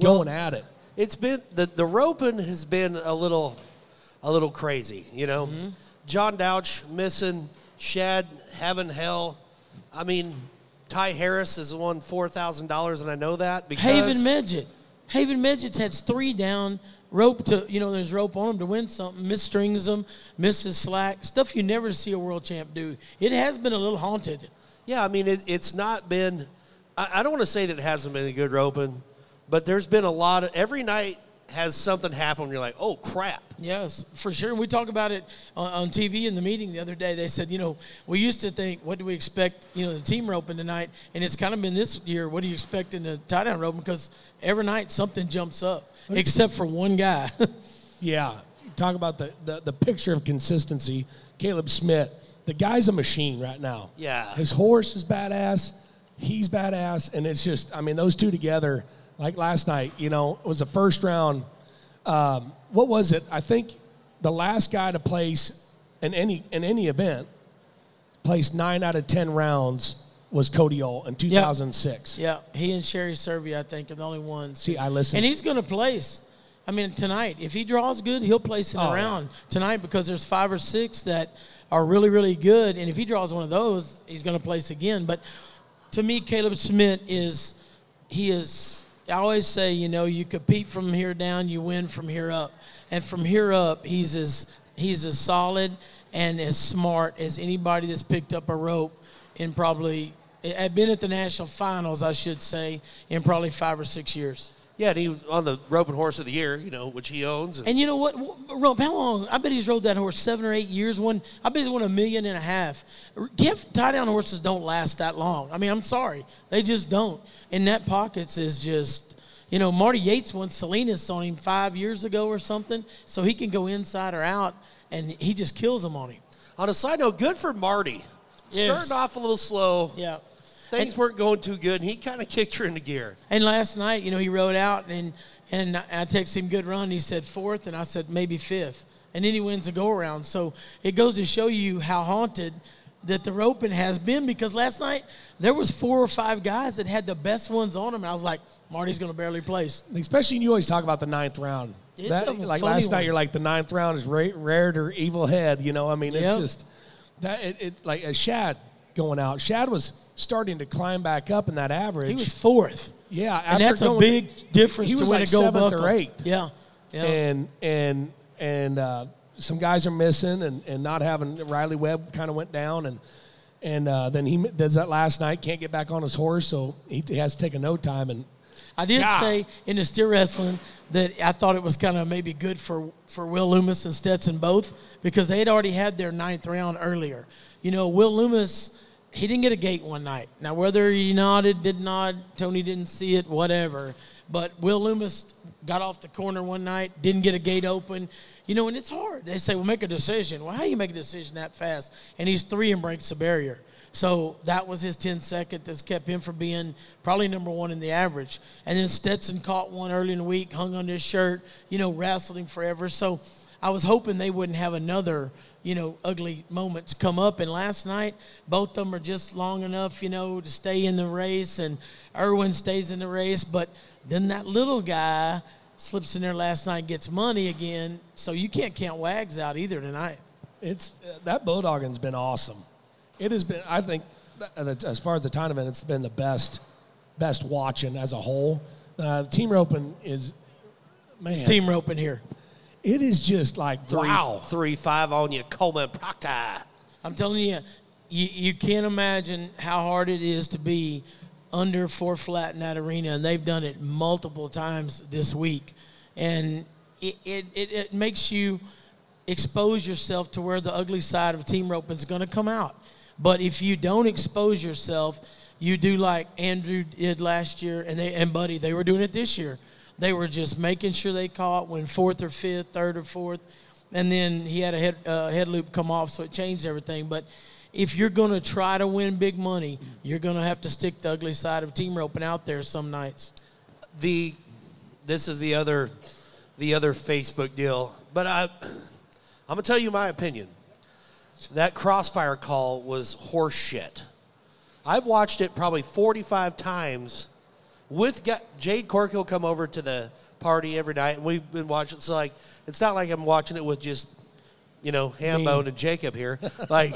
going at it. It's been the the roping has been a little a little crazy, you know. Mm-hmm. John Douch missing, Shad having hell. I mean, Ty Harris has won four thousand dollars, and I know that because Haven Meged. Haven Meged's has three down, rope to, you know, there's rope on them to win something, misstrings them, misses slack, stuff you never see a world champ do. It has been a little haunted. Yeah, I mean, it, it's not been. I, I don't want to say that it hasn't been a good roping, but there's been a lot of. Every night has something happen. You're like, oh crap. Yes, for sure. We talk about it on, on TV in the meeting the other day. They said, you know, we used to think, what do we expect, you know, the team roping tonight? And it's kind of been this year, what do you expect in the tie down roping? Because every night something jumps up, except for one guy. Yeah. Talk about the, the, the picture of consistency. Caleb Smidt, the guy's a machine right now. Yeah. His horse is badass. He's badass. And it's just, I mean, those two together, like last night, you know, it was a first round. Um, what was it? I think the last guy to place in any in any event, placed nine out of ten rounds was Cody Ohl in 2006. yeah, he and Sherry Cervi, I think, are the only ones. See, I listen. And he's going to place. I mean, tonight, if he draws good, he'll place in Oh, the yeah. round tonight because there's five or six that are really, really good. And if he draws one of those, he's going to place again. But to me, Caleb Smidt is, he is, I always say, you know, you compete from here down, you win from here up. And from here up, he's as, he's as solid and as smart as anybody that's picked up a rope in probably, had been at the national finals, I should say, in probably five or six years. Yeah, and he was on the roping horse of the year, you know, which he owns. And And you know what? Rope, how long? I bet he's rode that horse seven or eight years. One, I bet he's won a million and a half. Give tie down horses don't last that long. I mean, I'm sorry, they just don't. And net pockets is just, you know, Marty Yates won Salinas on him five years ago or something, so he can go inside or out, and he just kills them on him. on a side note, good for Marty. Yes. Started off a little slow. Yeah. Things weren't going too good, and he kind of kicked her into gear. And last night, you know, he rode out and and I texted him good run. He said fourth, and I said maybe fifth, and then he wins the go around. So it goes to show you how haunted that the roping has been because last night there was four or five guys that had the best ones on them, and I was like, Marty's going to barely place. Especially you always talk about the ninth round. It's That- like last night, one. you're like the ninth round is ra- rare to evil head. You know, I mean, it's Yep. just that it, it like a Shad going out. Shad was starting to climb back up in that average. He was fourth, yeah, and that's a big difference he to was like a go seventh buckle. or eighth. Yeah, yeah. and and and uh, some guys are missing and, and not having Riley Webb kind of went down and and uh, then he does that last night can't get back on his horse so he, he has to take a no time and I did Yeah. say in the steer wrestling that I thought it was kind of maybe good for, for Will Lummus and Stetson both because they had already had their ninth round earlier. You know, Will Lummus, he didn't get a gate one night. Now, whether he nodded, did nod, Tony didn't see it, whatever. But Will Lummus got off the corner one night, didn't get a gate open. You know, and it's hard. They say, well, make a decision. Well, how do you make a decision that fast? And he's three and breaks the barrier. So that was his 10 second that's kept him from being probably number one in the average. And then Stetson caught one early in the week, hung on his shirt, you know, wrestled him forever. So I was hoping they wouldn't have another, you know, ugly moments come up. And last night, both of them are just long enough, you know, to stay in the race. And Irwin stays in the race. But then that little guy slips in there last night, gets money again. So you can't count Wags out either tonight. it's uh, that bulldogging's been awesome it has been I think that, as far as the time event it's been the best best watching as a whole uh, team roping is man It's team roping here. It is just like Three, wow three, five on you, Coleman Proctor. I'm telling you, you, you can't imagine how hard it is to be under four flat in that arena, and they've done it multiple times this week, and it, it, it, it makes you expose yourself to where the ugly side of team roping is going to come out. But if you don't expose yourself, you do like Andrew did last year, and they and Buddy, they were doing it this year. They were just making sure they caught when fourth or fifth, third or fourth, and then he had a head uh, head loop come off, so it changed everything. But if you're going to try to win big money, you're going to have to stick the ugly side of team roping out there some nights. The, this is the other, the other Facebook deal. But I, I'm gonna tell you my opinion. That crossfire call was horseshit. I've watched it probably 45 times. With Ga- Jade Corkill come over to the party every night, and we've been watching. So like, it's not like I'm watching it with just, you know, Hambone and Jacob here. Like,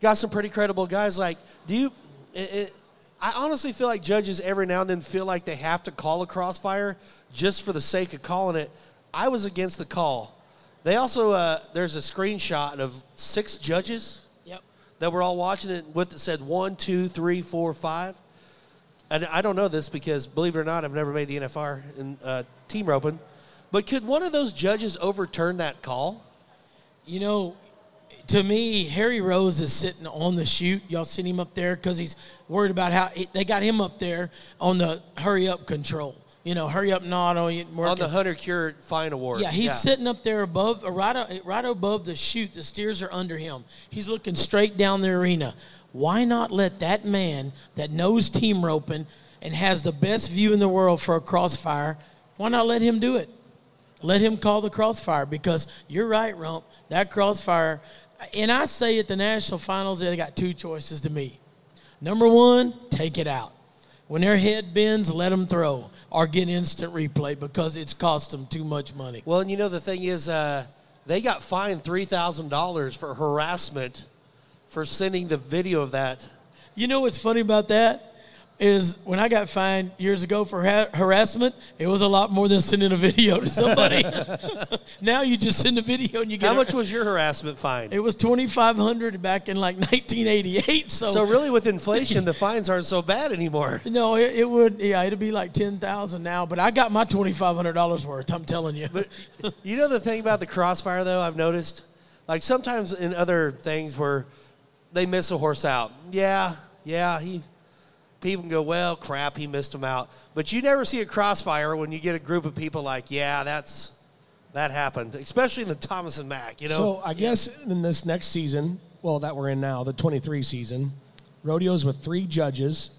got some pretty credible guys. Like, do you? It, it, I honestly feel like judges every now and then feel like they have to call a crossfire just for the sake of calling it. I was against the call. They also uh, there's a screenshot of six judges Yep. that were all watching it with it said one, two, three, four, five. And I don't know this because, believe it or not, I've never made the NFR in uh, team roping. But could one of those judges overturn that call? You know, to me, Harry Rose is sitting on the chute. Y'all seen him up there because he's worried about how they got him up there on the hurry up control. You know, hurry up, not on. On the Hunter Cure Fine Award. Yeah, he's sitting up there above, right, right above the chute. The steers are under him. He's looking straight down the arena. Why not let that man that knows team roping and has the best view in the world for a crossfire? Why not let him do it? Let him call the crossfire because you're right, Rump. That crossfire, and I say at the national finals, they got two choices to me. Number one, take it out. When their head bends, let them throw or get instant replay because it's cost them too much money. Well, and you know the thing is, uh, they got fined three thousand dollars for harassment for sending the video of that. You know what's funny about that? is when I got fined years ago for ha- harassment, it was a lot more than sending a video to somebody. now you just send a video and you get. How much was your harassment fine? It was twenty five hundred back in like nineteen eighty eight. So so really, with inflation, the fines aren't so bad anymore. No, it, it would. Yeah, it'd be like ten thousand now. But I got my twenty five hundred dollars worth. I'm telling you. But you know the thing about the crossfire, though, I've noticed, like sometimes in other things where they miss a horse out. Yeah, yeah, he people can go, well, crap, he missed him out. But you never see a crossfire when you get a group of people like, yeah, that's that happened, especially in the Thomas and Mack. You know. So I guess in this next season, well, that we're in now, the 23 season, rodeos with three judges.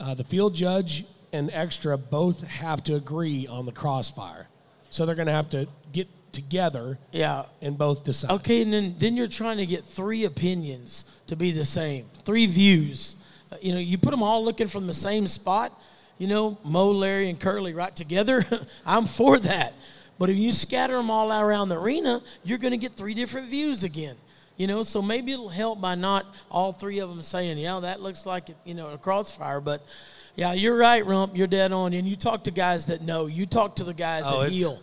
Uh, the field judge and extra both have to agree on the crossfire. So they're going to have to get together yeah. and both decide. Okay, and then, then you're trying to get three opinions to be the same, three views. Uh, you know, you put them all looking from the same spot, you know, Moe, Larry, and Curly right together. I'm for that. But if you scatter them all around the arena, you're going to get three different views again. You know, so maybe it'll help by not all three of them saying, "Yeah, that looks like it," you know, a crossfire. But yeah, you're right, Rump. You're dead on. And you talk to guys that know. You talk to the guys oh, that heal.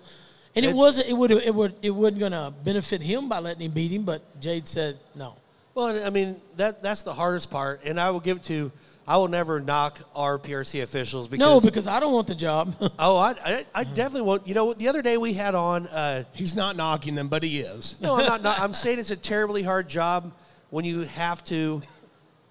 And it wasn't. It would. It would. It wasn't going to benefit him by letting him beat him. But Jade said no. Well, I mean that that's the hardest part, and I will give it to. I will never knock our PRC officials because no, because I don't want the job. oh, I, I, I definitely want. You know, the other day we had on. Uh, He's not knocking them, but he is. no, I'm not, not. I'm saying it's a terribly hard job when you have to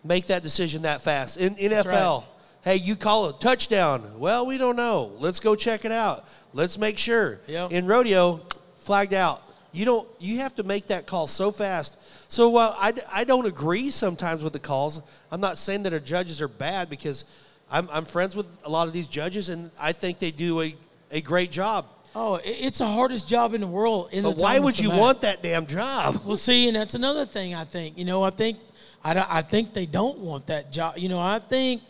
make that decision that fast. In NFL, right. Hey, you call a touchdown. Well, we don't know. Let's go check it out. Let's make sure. Yep. In rodeo, flagged out. You don't. You have to make that call so fast. So while I, I don't agree sometimes with the calls, I'm not saying that our judges are bad because I'm, I'm friends with a lot of these judges and I think they do a, a great job. Oh, it's the hardest job in the world. In but the why would you want that damn job? Well, see, and that's another thing. I think you know. I think I, I think they don't want that job. You know, I think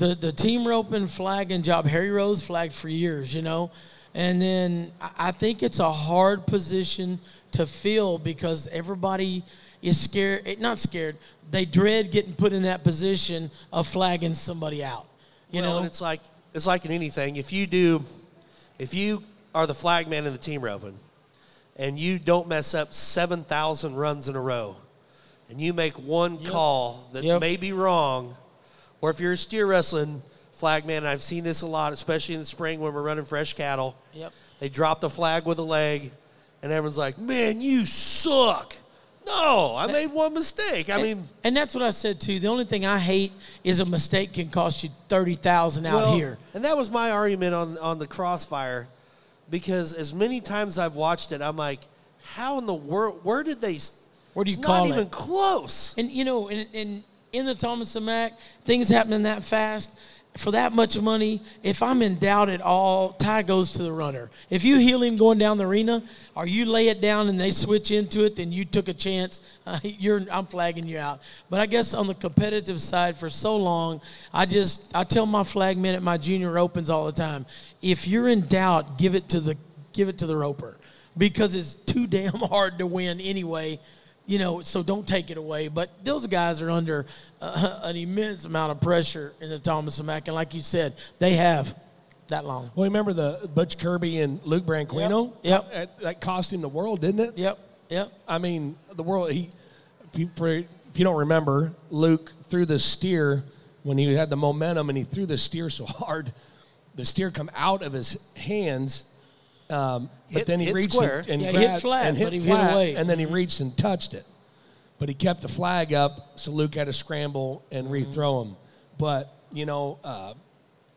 the the team roping flagging job. Harry Rose flagged for years. You know, and then I think it's a hard position to fill because everybody is scared, eh, not scared, they dread getting put in that position of flagging somebody out. You well, know, it's like it's like in anything. If you do, if you are the flag man in the team roping, and you don't mess up seven thousand runs in a row, and you make one yep. call that yep. may be wrong, or if you're a steer wrestling flag man, I've seen this a lot, especially in the spring when we're running fresh cattle. Yep. They drop the flag with a leg, and everyone's like, "Man, you suck." No, I made one mistake. I and, mean, and that's what I said too. The only thing I hate is a mistake can cost you thirty thousand out well, here. And that was my argument on on the crossfire, because as many times I've watched it, I'm like, how in the world? Where did they? Where do you it's call not it? even close. And you know, and, and in the Thomas and Mack, things happening that fast for that much money, if I'm in doubt at all, tie goes to the runner. If you heal him going down the arena, or you lay it down and they switch into it, then you took a chance. Uh, you're, I'm flagging you out. But I guess on the competitive side, for so long, I just I tell my flag men at my junior opens all the time: if you're in doubt, give it to the give it to the roper, because it's too damn hard to win anyway you know, so don't take it away. But those guys are under uh, an immense amount of pressure in the Thomas and Mack, and like you said, they have that long. Well, remember the Butch Kirby and Luke Branquinho? Yep. yep. That cost him the world, didn't it? Yep. Yep. I mean, the world. He, if you, for, if you don't remember, Luke threw the steer when he had the momentum, and he threw the steer so hard, the steer come out of his hands Um, but Hit- then he hit reached square. and, and Yeah, he hit grabbed- flat, and hit but he hit flat, away. and then he reached and touched it. But he kept the flag up, so Luke had to scramble and Mm-hmm. rethrow him. But you know, uh,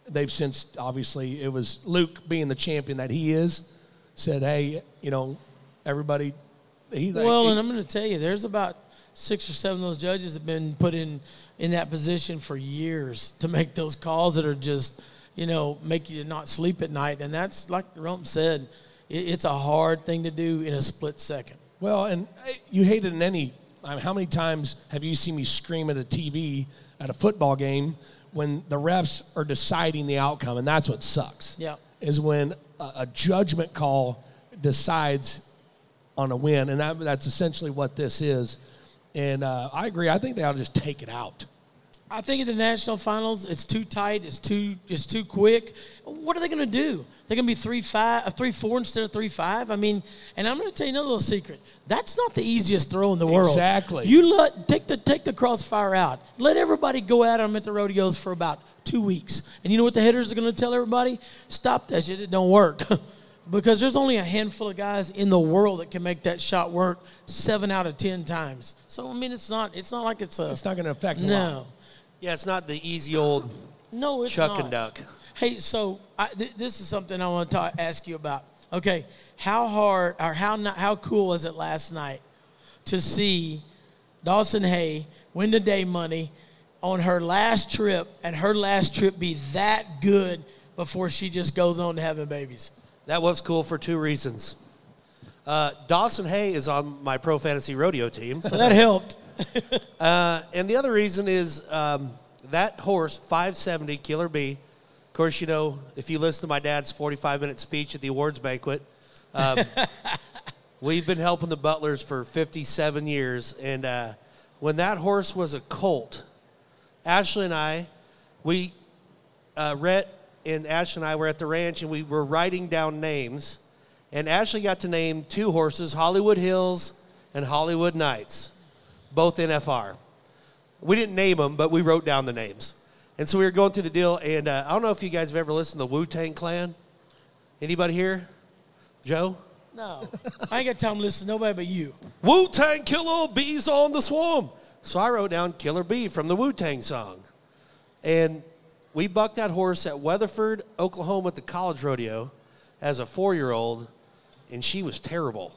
they've since obviously it was Luke being the champion that he is, said, "Hey, you know, everybody." He, like, Well, he- and I'm going to tell you, there's about six or seven of those judges have been put in in that position for years to make those calls that are just, you know, make you not sleep at night. And that's like Rump said, it, it's a hard thing to do in a split second. Well, and uh, you hate it in any. I mean, how many times have you seen me scream at a TV at a football game when the refs are deciding the outcome, and that's what sucks. Yeah. is when a, a judgment call decides on a win, and that, that's essentially what this is. And uh, I agree. I think they ought to just take it out. I think at the national finals, it's too tight. It's too it's too quick. What are they going to do? They're going to be three five, uh, three four instead of three five. I mean, and I'm going to tell you another little secret. That's not the easiest throw in the world. Exactly. You let take the take the crossfire out. Let everybody go at them at the rodeos for about two weeks, and you know what the hitters are going to tell everybody? Stop that shit. It don't work. Because there's only a handful of guys in the world that can make that shot work seven out of ten times. So I mean, it's not it's not like it's a It's not going to affect a lot. Yeah, it's not the easy old No, it's chuck not. and duck. Hey, so I, th- this is something I want to ta- ask you about. Okay, how hard or how not, how cool was it last night to see Dawson Hay win the day money on her last trip and her last trip be that good before she just goes on to having babies? That was cool for two reasons. Uh, Dawson Hay is on my pro fantasy rodeo team. So that helped. Uh, and the other reason is um, that horse, 570 Killer Bee. Of course, you know, if you listen to my dad's 45 minute speech at the awards banquet, um, we've been helping the Butlers for 57 years. And uh, when that horse was a colt, Ashley and I, we, uh, Rhett and Ashley and I were at the ranch and we were writing down names. And Ashley got to name two horses Hollywood Hills and Hollywood Nights both NFR. We didn't name them, but we wrote down the names. And so we were going through the deal, and uh, I don't know if you guys have ever listened to the Wu Tang Clan. Anybody here? Joe? No, I ain't got time to listen to nobody but you. Wu Tang Killer Bees on the Swarm. So I wrote down Killer Bee from the Wu Tang song. And we bucked that horse at Weatherford, Oklahoma at the college rodeo as a four year old, and she was terrible.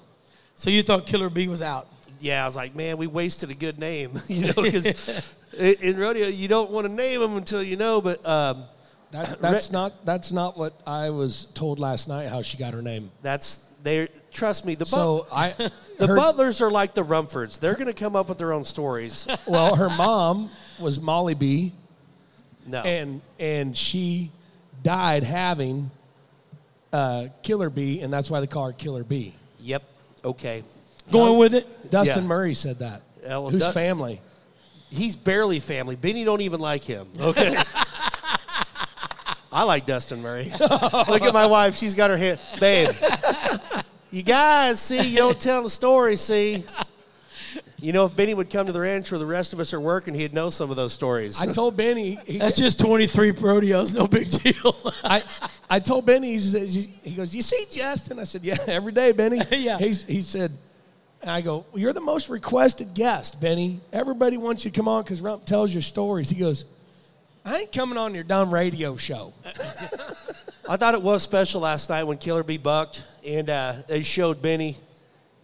So you thought Killer Bee was out? Yeah, I was like, man, we wasted a good name, you know, because in rodeo you don't want to name them until you know. But um, That, that's not that's not what I was told last night. How she got her name. that's they. Trust me, the So I but, the heard- Butlers are like the Rumfords. They're going to come up with their own stories. Well, her mom was Molly B, No, and and she died having uh, Killer B, and that's why they call her Killer B. yep, okay. Going with it? Dustin Yeah. Murray said that. Yeah, well, Whose Du- family? He's barely family. Benny don't even like him. Okay. I like Dustin Murray. Look at my wife. She's got her hand. Babe, you guys, see, you don't tell the story, see. You know, if Benny would come to the ranch where the rest of us are working, he'd know some of those stories. I told Benny. He, That's just 23 rodeos, no big deal. I, I told Benny. He, says, he goes, "You see Justin?" I said, "Yeah, every day, Benny." Yeah. He's, he said, and I go, well, "You're the most requested guest, Benny. Everybody wants you to come on because Rump tells your stories." He goes, "I ain't coming on your dumb radio show." I thought it was special last night when Killer Bee bucked and uh, they showed Benny.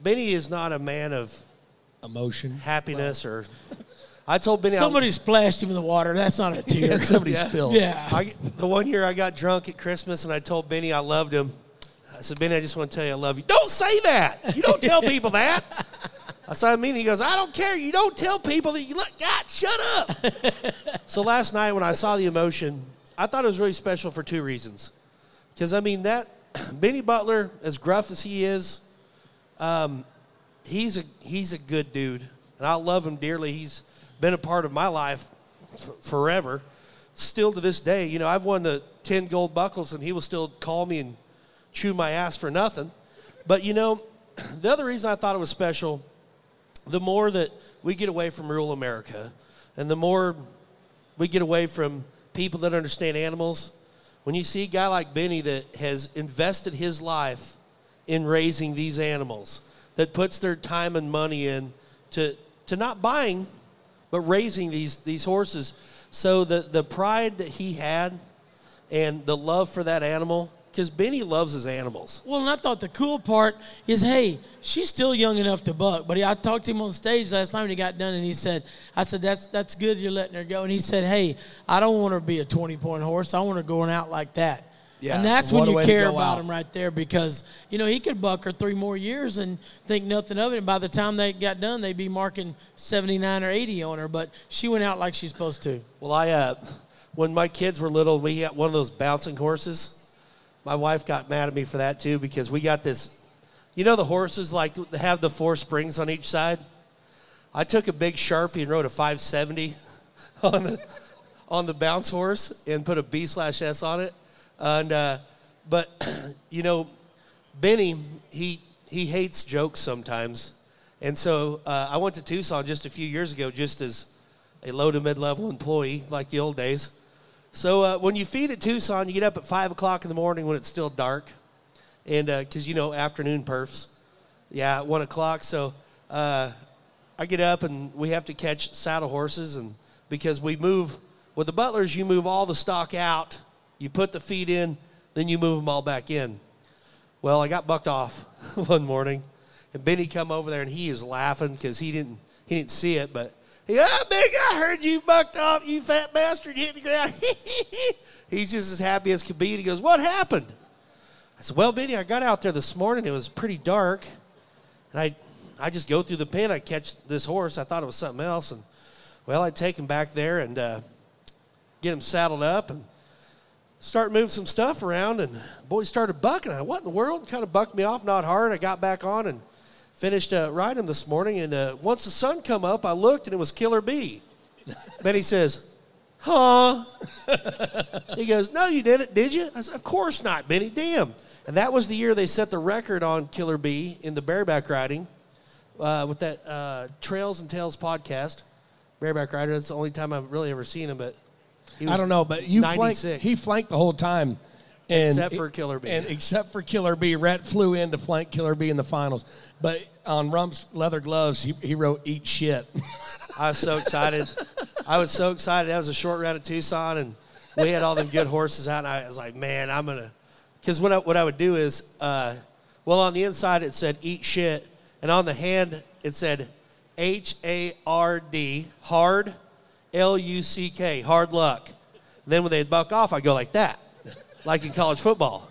Benny is not a man of Emotion. happiness or. I told Benny. I'll- Somebody splashed him in the water. That's not a tear. Somebody Yeah. spilled. yeah. I, the one year I got drunk at Christmas and I told Benny I loved him. I said, Benny, I just want to tell you I love you. Don't say that. You don't tell people that. I said, I mean, he goes, I don't care. You don't tell people that you look, God, shut up. so last night when I saw the emotion, I thought it was really special for two reasons. Because, I mean, that Benny Butler, as gruff as he is, um, he's, a, he's a good dude. And I love him dearly. He's been a part of my life f- forever still to this day, you know, I've won the 10 gold buckles and he will still call me and chew my ass for nothing. But, you know, the other reason I thought it was special, the more that we get away from rural America and the more we get away from people that understand animals, when you see a guy like Benny that has invested his life in raising these animals, that puts their time and money in to, to not buying, but raising these, these horses. So the, the pride that he had and the love for that animal, because Benny loves his animals. Well, and I thought the cool part is, hey, she's still young enough to buck. But he, I talked to him on stage last time when he got done, and he said, I said, that's that's good you're letting her go. And he said, hey, I don't want her to be a 20 point horse. I want her going out like that. Yeah. And that's when you care about out. him right there because, you know, he could buck her three more years and think nothing of it. And by the time they got done, they'd be marking 79 or 80 on her. But she went out like she's supposed to. Well, I uh, when my kids were little, we had one of those bouncing horses. My wife got mad at me for that too because we got this. You know the horses like that have the four springs on each side. I took a big sharpie and wrote a 570 on the on the bounce horse and put a B slash S on it. And uh, but you know, Benny he he hates jokes sometimes, and so uh, I went to Tucson just a few years ago just as a low to mid level employee like the old days. So uh, when you feed at Tucson, you get up at five o'clock in the morning when it's still dark, and because you know afternoon perfs, yeah, at one o'clock. So uh, I get up and we have to catch saddle horses, and because we move with the butlers, you move all the stock out, you put the feed in, then you move them all back in. Well, I got bucked off one morning, and Benny come over there and he is laughing because he didn't he didn't see it, but he, oh, big, I heard you bucked off, you fat bastard, hit the ground. He's just as happy as could be. And he goes, What happened? I said, Well, Benny, I got out there this morning. It was pretty dark. And I, I just go through the pen. I catch this horse. I thought it was something else. And, well, I take him back there and uh, get him saddled up and start moving some stuff around. And boy, started bucking. I, what in the world? Kind of bucked me off, not hard. I got back on and finished uh, riding this morning. And uh, once the sun come up, I looked and it was Killer B. Benny says, Huh? he goes, No, you didn't, did you? I said, Of course not, Benny. Damn. And that was the year they set the record on Killer B in the bareback riding uh, with that uh, Trails and Tales podcast. Bareback rider. That's the only time I've really ever seen him, but he was I don't know, but you flanked, he flanked the whole time. And Except for Killer B. And except for Killer B. Rhett flew in to flank Killer B in the finals. But on Rump's leather gloves, he, he wrote, eat shit. I was so excited. I was so excited. That was a short round at Tucson, and we had all them good horses out. And I was like, man, I'm gonna. Because what I, what I would do is, uh, well, on the inside it said "eat shit," and on the hand it said H A R D, hard, L U C K, hard luck. then when they'd buck off, I'd go like that, like in college football.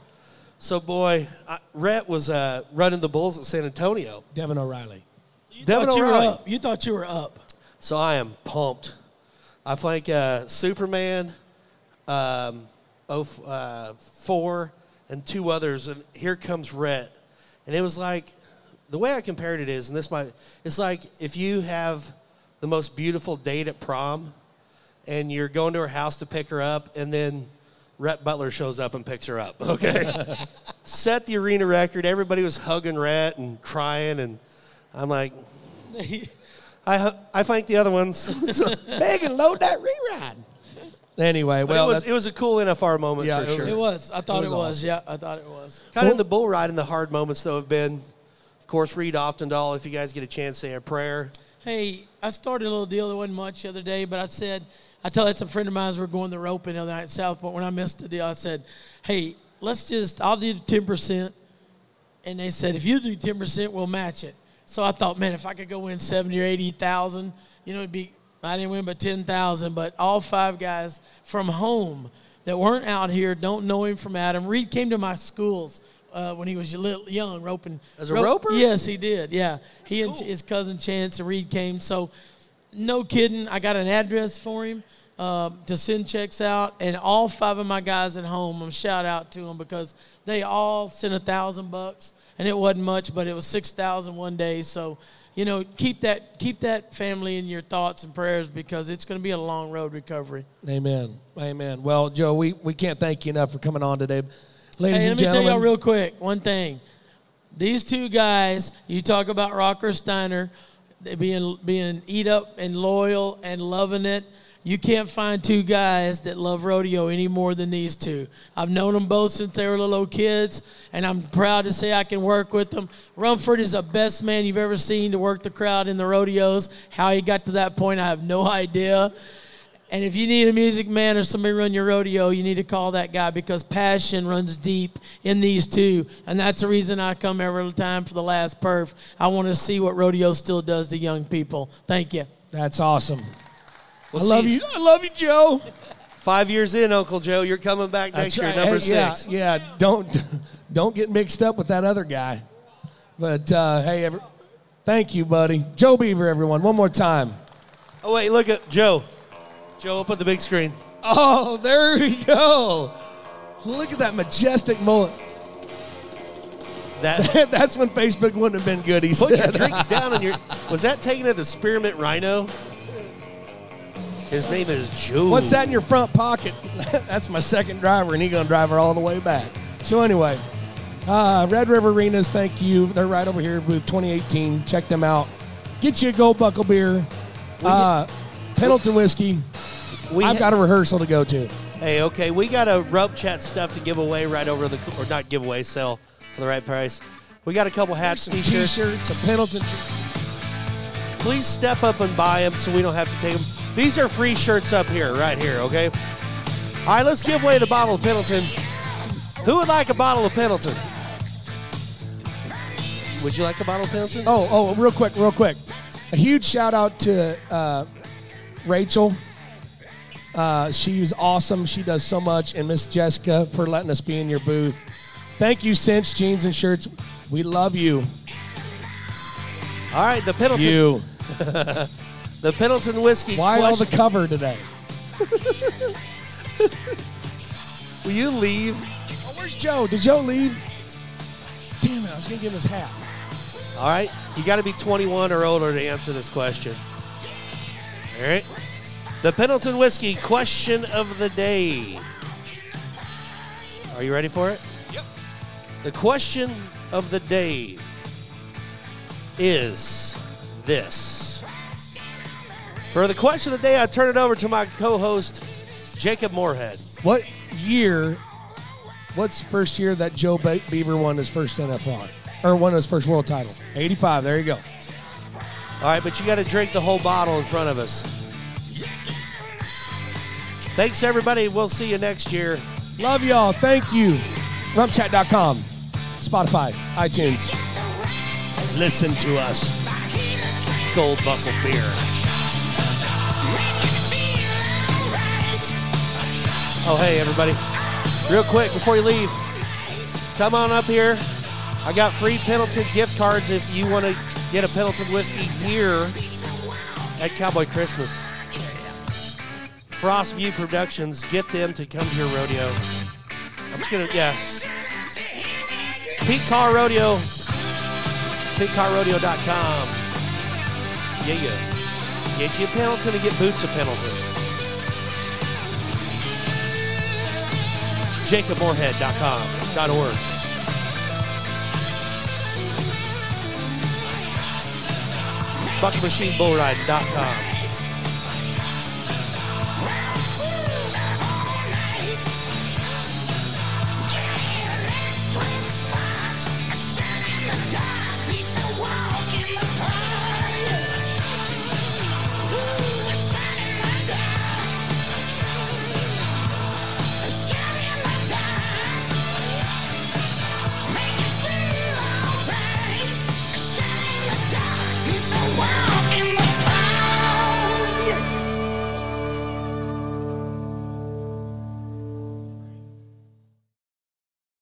So boy, I, Rhett was uh, running the Bulls at San Antonio. Devin O'Reilly. You Devin thought you were O'Reilly. up. You thought you were up. So I am pumped. I think uh, Superman, um, oh, uh, four, and two others, and here comes Rhett. And it was like, the way I compared it is, and this might, it's like if you have the most beautiful date at prom, and you're going to her house to pick her up, and then Rhett Butler shows up and picks her up. Okay, set the arena record. Everybody was hugging Rhett and crying, and I'm like, I hu- I flanked the other ones. Megan, load that reride. Anyway, But well, it was it was a cool NFR moment Yeah, for it sure. It was. I thought It it was was. awesome. Yeah, I thought it was. Kind of in the bull ride and the hard moments though have been, of course, Reed Oftendall. If you guys get a chance, say a prayer. Hey, I started a little deal that wasn't much the other day, but I said, I told that's a friend of mine as we we're going the roping the other night at Southport. When I missed the deal, I said, hey, let's just, I'll do 10%. And they said, if you do 10%, we'll match it. So I thought, man, if I could go win 70 or 80,000, you know, it'd be, I didn't win but 10,000. But all five guys from home that weren't out here don't know him from Adam. Reed came to my schools uh, when he was a little young, roping. As a rope- roper? Yes, he did. Yeah. he and his cousin Chance and Reed came. So, no kidding. I got an address for him um, to send checks out, and all five of my guys at home, I'm shout out to them because they all sent a thousand bucks, and it wasn't much, but it was six thousand one day. So, you know, keep that keep that family in your thoughts and prayers because it's going to be a long road recovery. Amen. Amen. Well, Joe, we, we can't thank you enough for coming on today. Ladies Hey, and gentlemen. let me tell y'all real quick one thing. These two guys, you talk about Rocker Steiner, being being eat up and loyal and loving it. You can't find two guys that love rodeo any more than these two. I've known them both since they were little kids, and I'm proud to say I can work with them. Rumford is the best man you've ever seen to work the crowd in the rodeos. How he got to that point, I have no idea. And if you need a music man or somebody run your rodeo, you need to call that guy because passion runs deep in these two. And that's the reason I come every time for the last perf. I want to see what rodeo still does to young people. Thank you. That's awesome. We'll I love see you. I love you, Joe. Five years in, Uncle Joe, you're coming back next That's year, number Hey, yeah, six. Yeah, don't don't get mixed up with that other guy. But uh, hey, every, thank you, buddy. Joe Beaver, everyone, one more time. Oh wait, look at Joe. Joe, up on the big screen. Oh, there we go. Look at that majestic mullet. That That's when Facebook wouldn't have been good. He put your said. drinks down on your was that taken at the Spearmint Rhino? His name is Joe. What's that in your front pocket? That's my second driver, and he's gonna drive her all the way back. So anyway, uh, Red River Arenas, thank you. They're right over here, booth 2018. Check them out. Get you a Gold Buckle beer, uh, Pendleton whiskey. We I've ha- got a rehearsal to go to. Hey, okay, we got a Rump Chat stuff to give away right over the or not give away, sell for the right price. We got a couple hats, Some t-shirts. t-shirts, some Pendleton. Please step up and buy them so we don't have to take them. These are free shirts up here, right here, okay? All right, let's give away the bottle of Pendleton. Who would like a bottle of Pendleton? Would you like a bottle of Pendleton? Oh, oh, real quick, real quick. A huge shout out to uh, Rachel. Uh, she was awesome. She does so much. And Miss Jessica for letting us be in your booth. Thank you, Cinch Jeans and Shirts. We love you. All right, the Pendleton, You. the Pendleton whiskey. Why all the cover today? Will you leave? Oh, where's Joe? Did Joe leave? Damn it, I was going to give him his hat. All right, you got to be 21 or older to answer this question. All right, the Pendleton whiskey question of the day. Are you ready for it? Yep. The question of the day is this. For the question of the day, I turn it over to my co-host Jacob Moorhead. What year, what's the first year that Joe Be- Beaver won his first NFR? Or won his first world title? 85. There you go. All right, but you got to drink the whole bottle in front of us. Thanks, everybody. We'll see you next year. Love y'all. Thank you. Rumpchat.com, Spotify, iTunes. Listen to us. Gold Buckle Beer. Oh, hey, everybody. Real quick before you leave, come on up here. I got free Pendleton gift cards if you want to get a Pendleton whiskey here at Cowboy Christmas. Frost View Productions, get them to come to your rodeo. I'm just gonna, yeah. Pete Carr Rodeo, PeteCarRodeo.com. Yeah, yeah. Get you a Pendleton and get boots of Pendleton. JacobMoorhead.com. .org. BucketMachineBullRiding.com.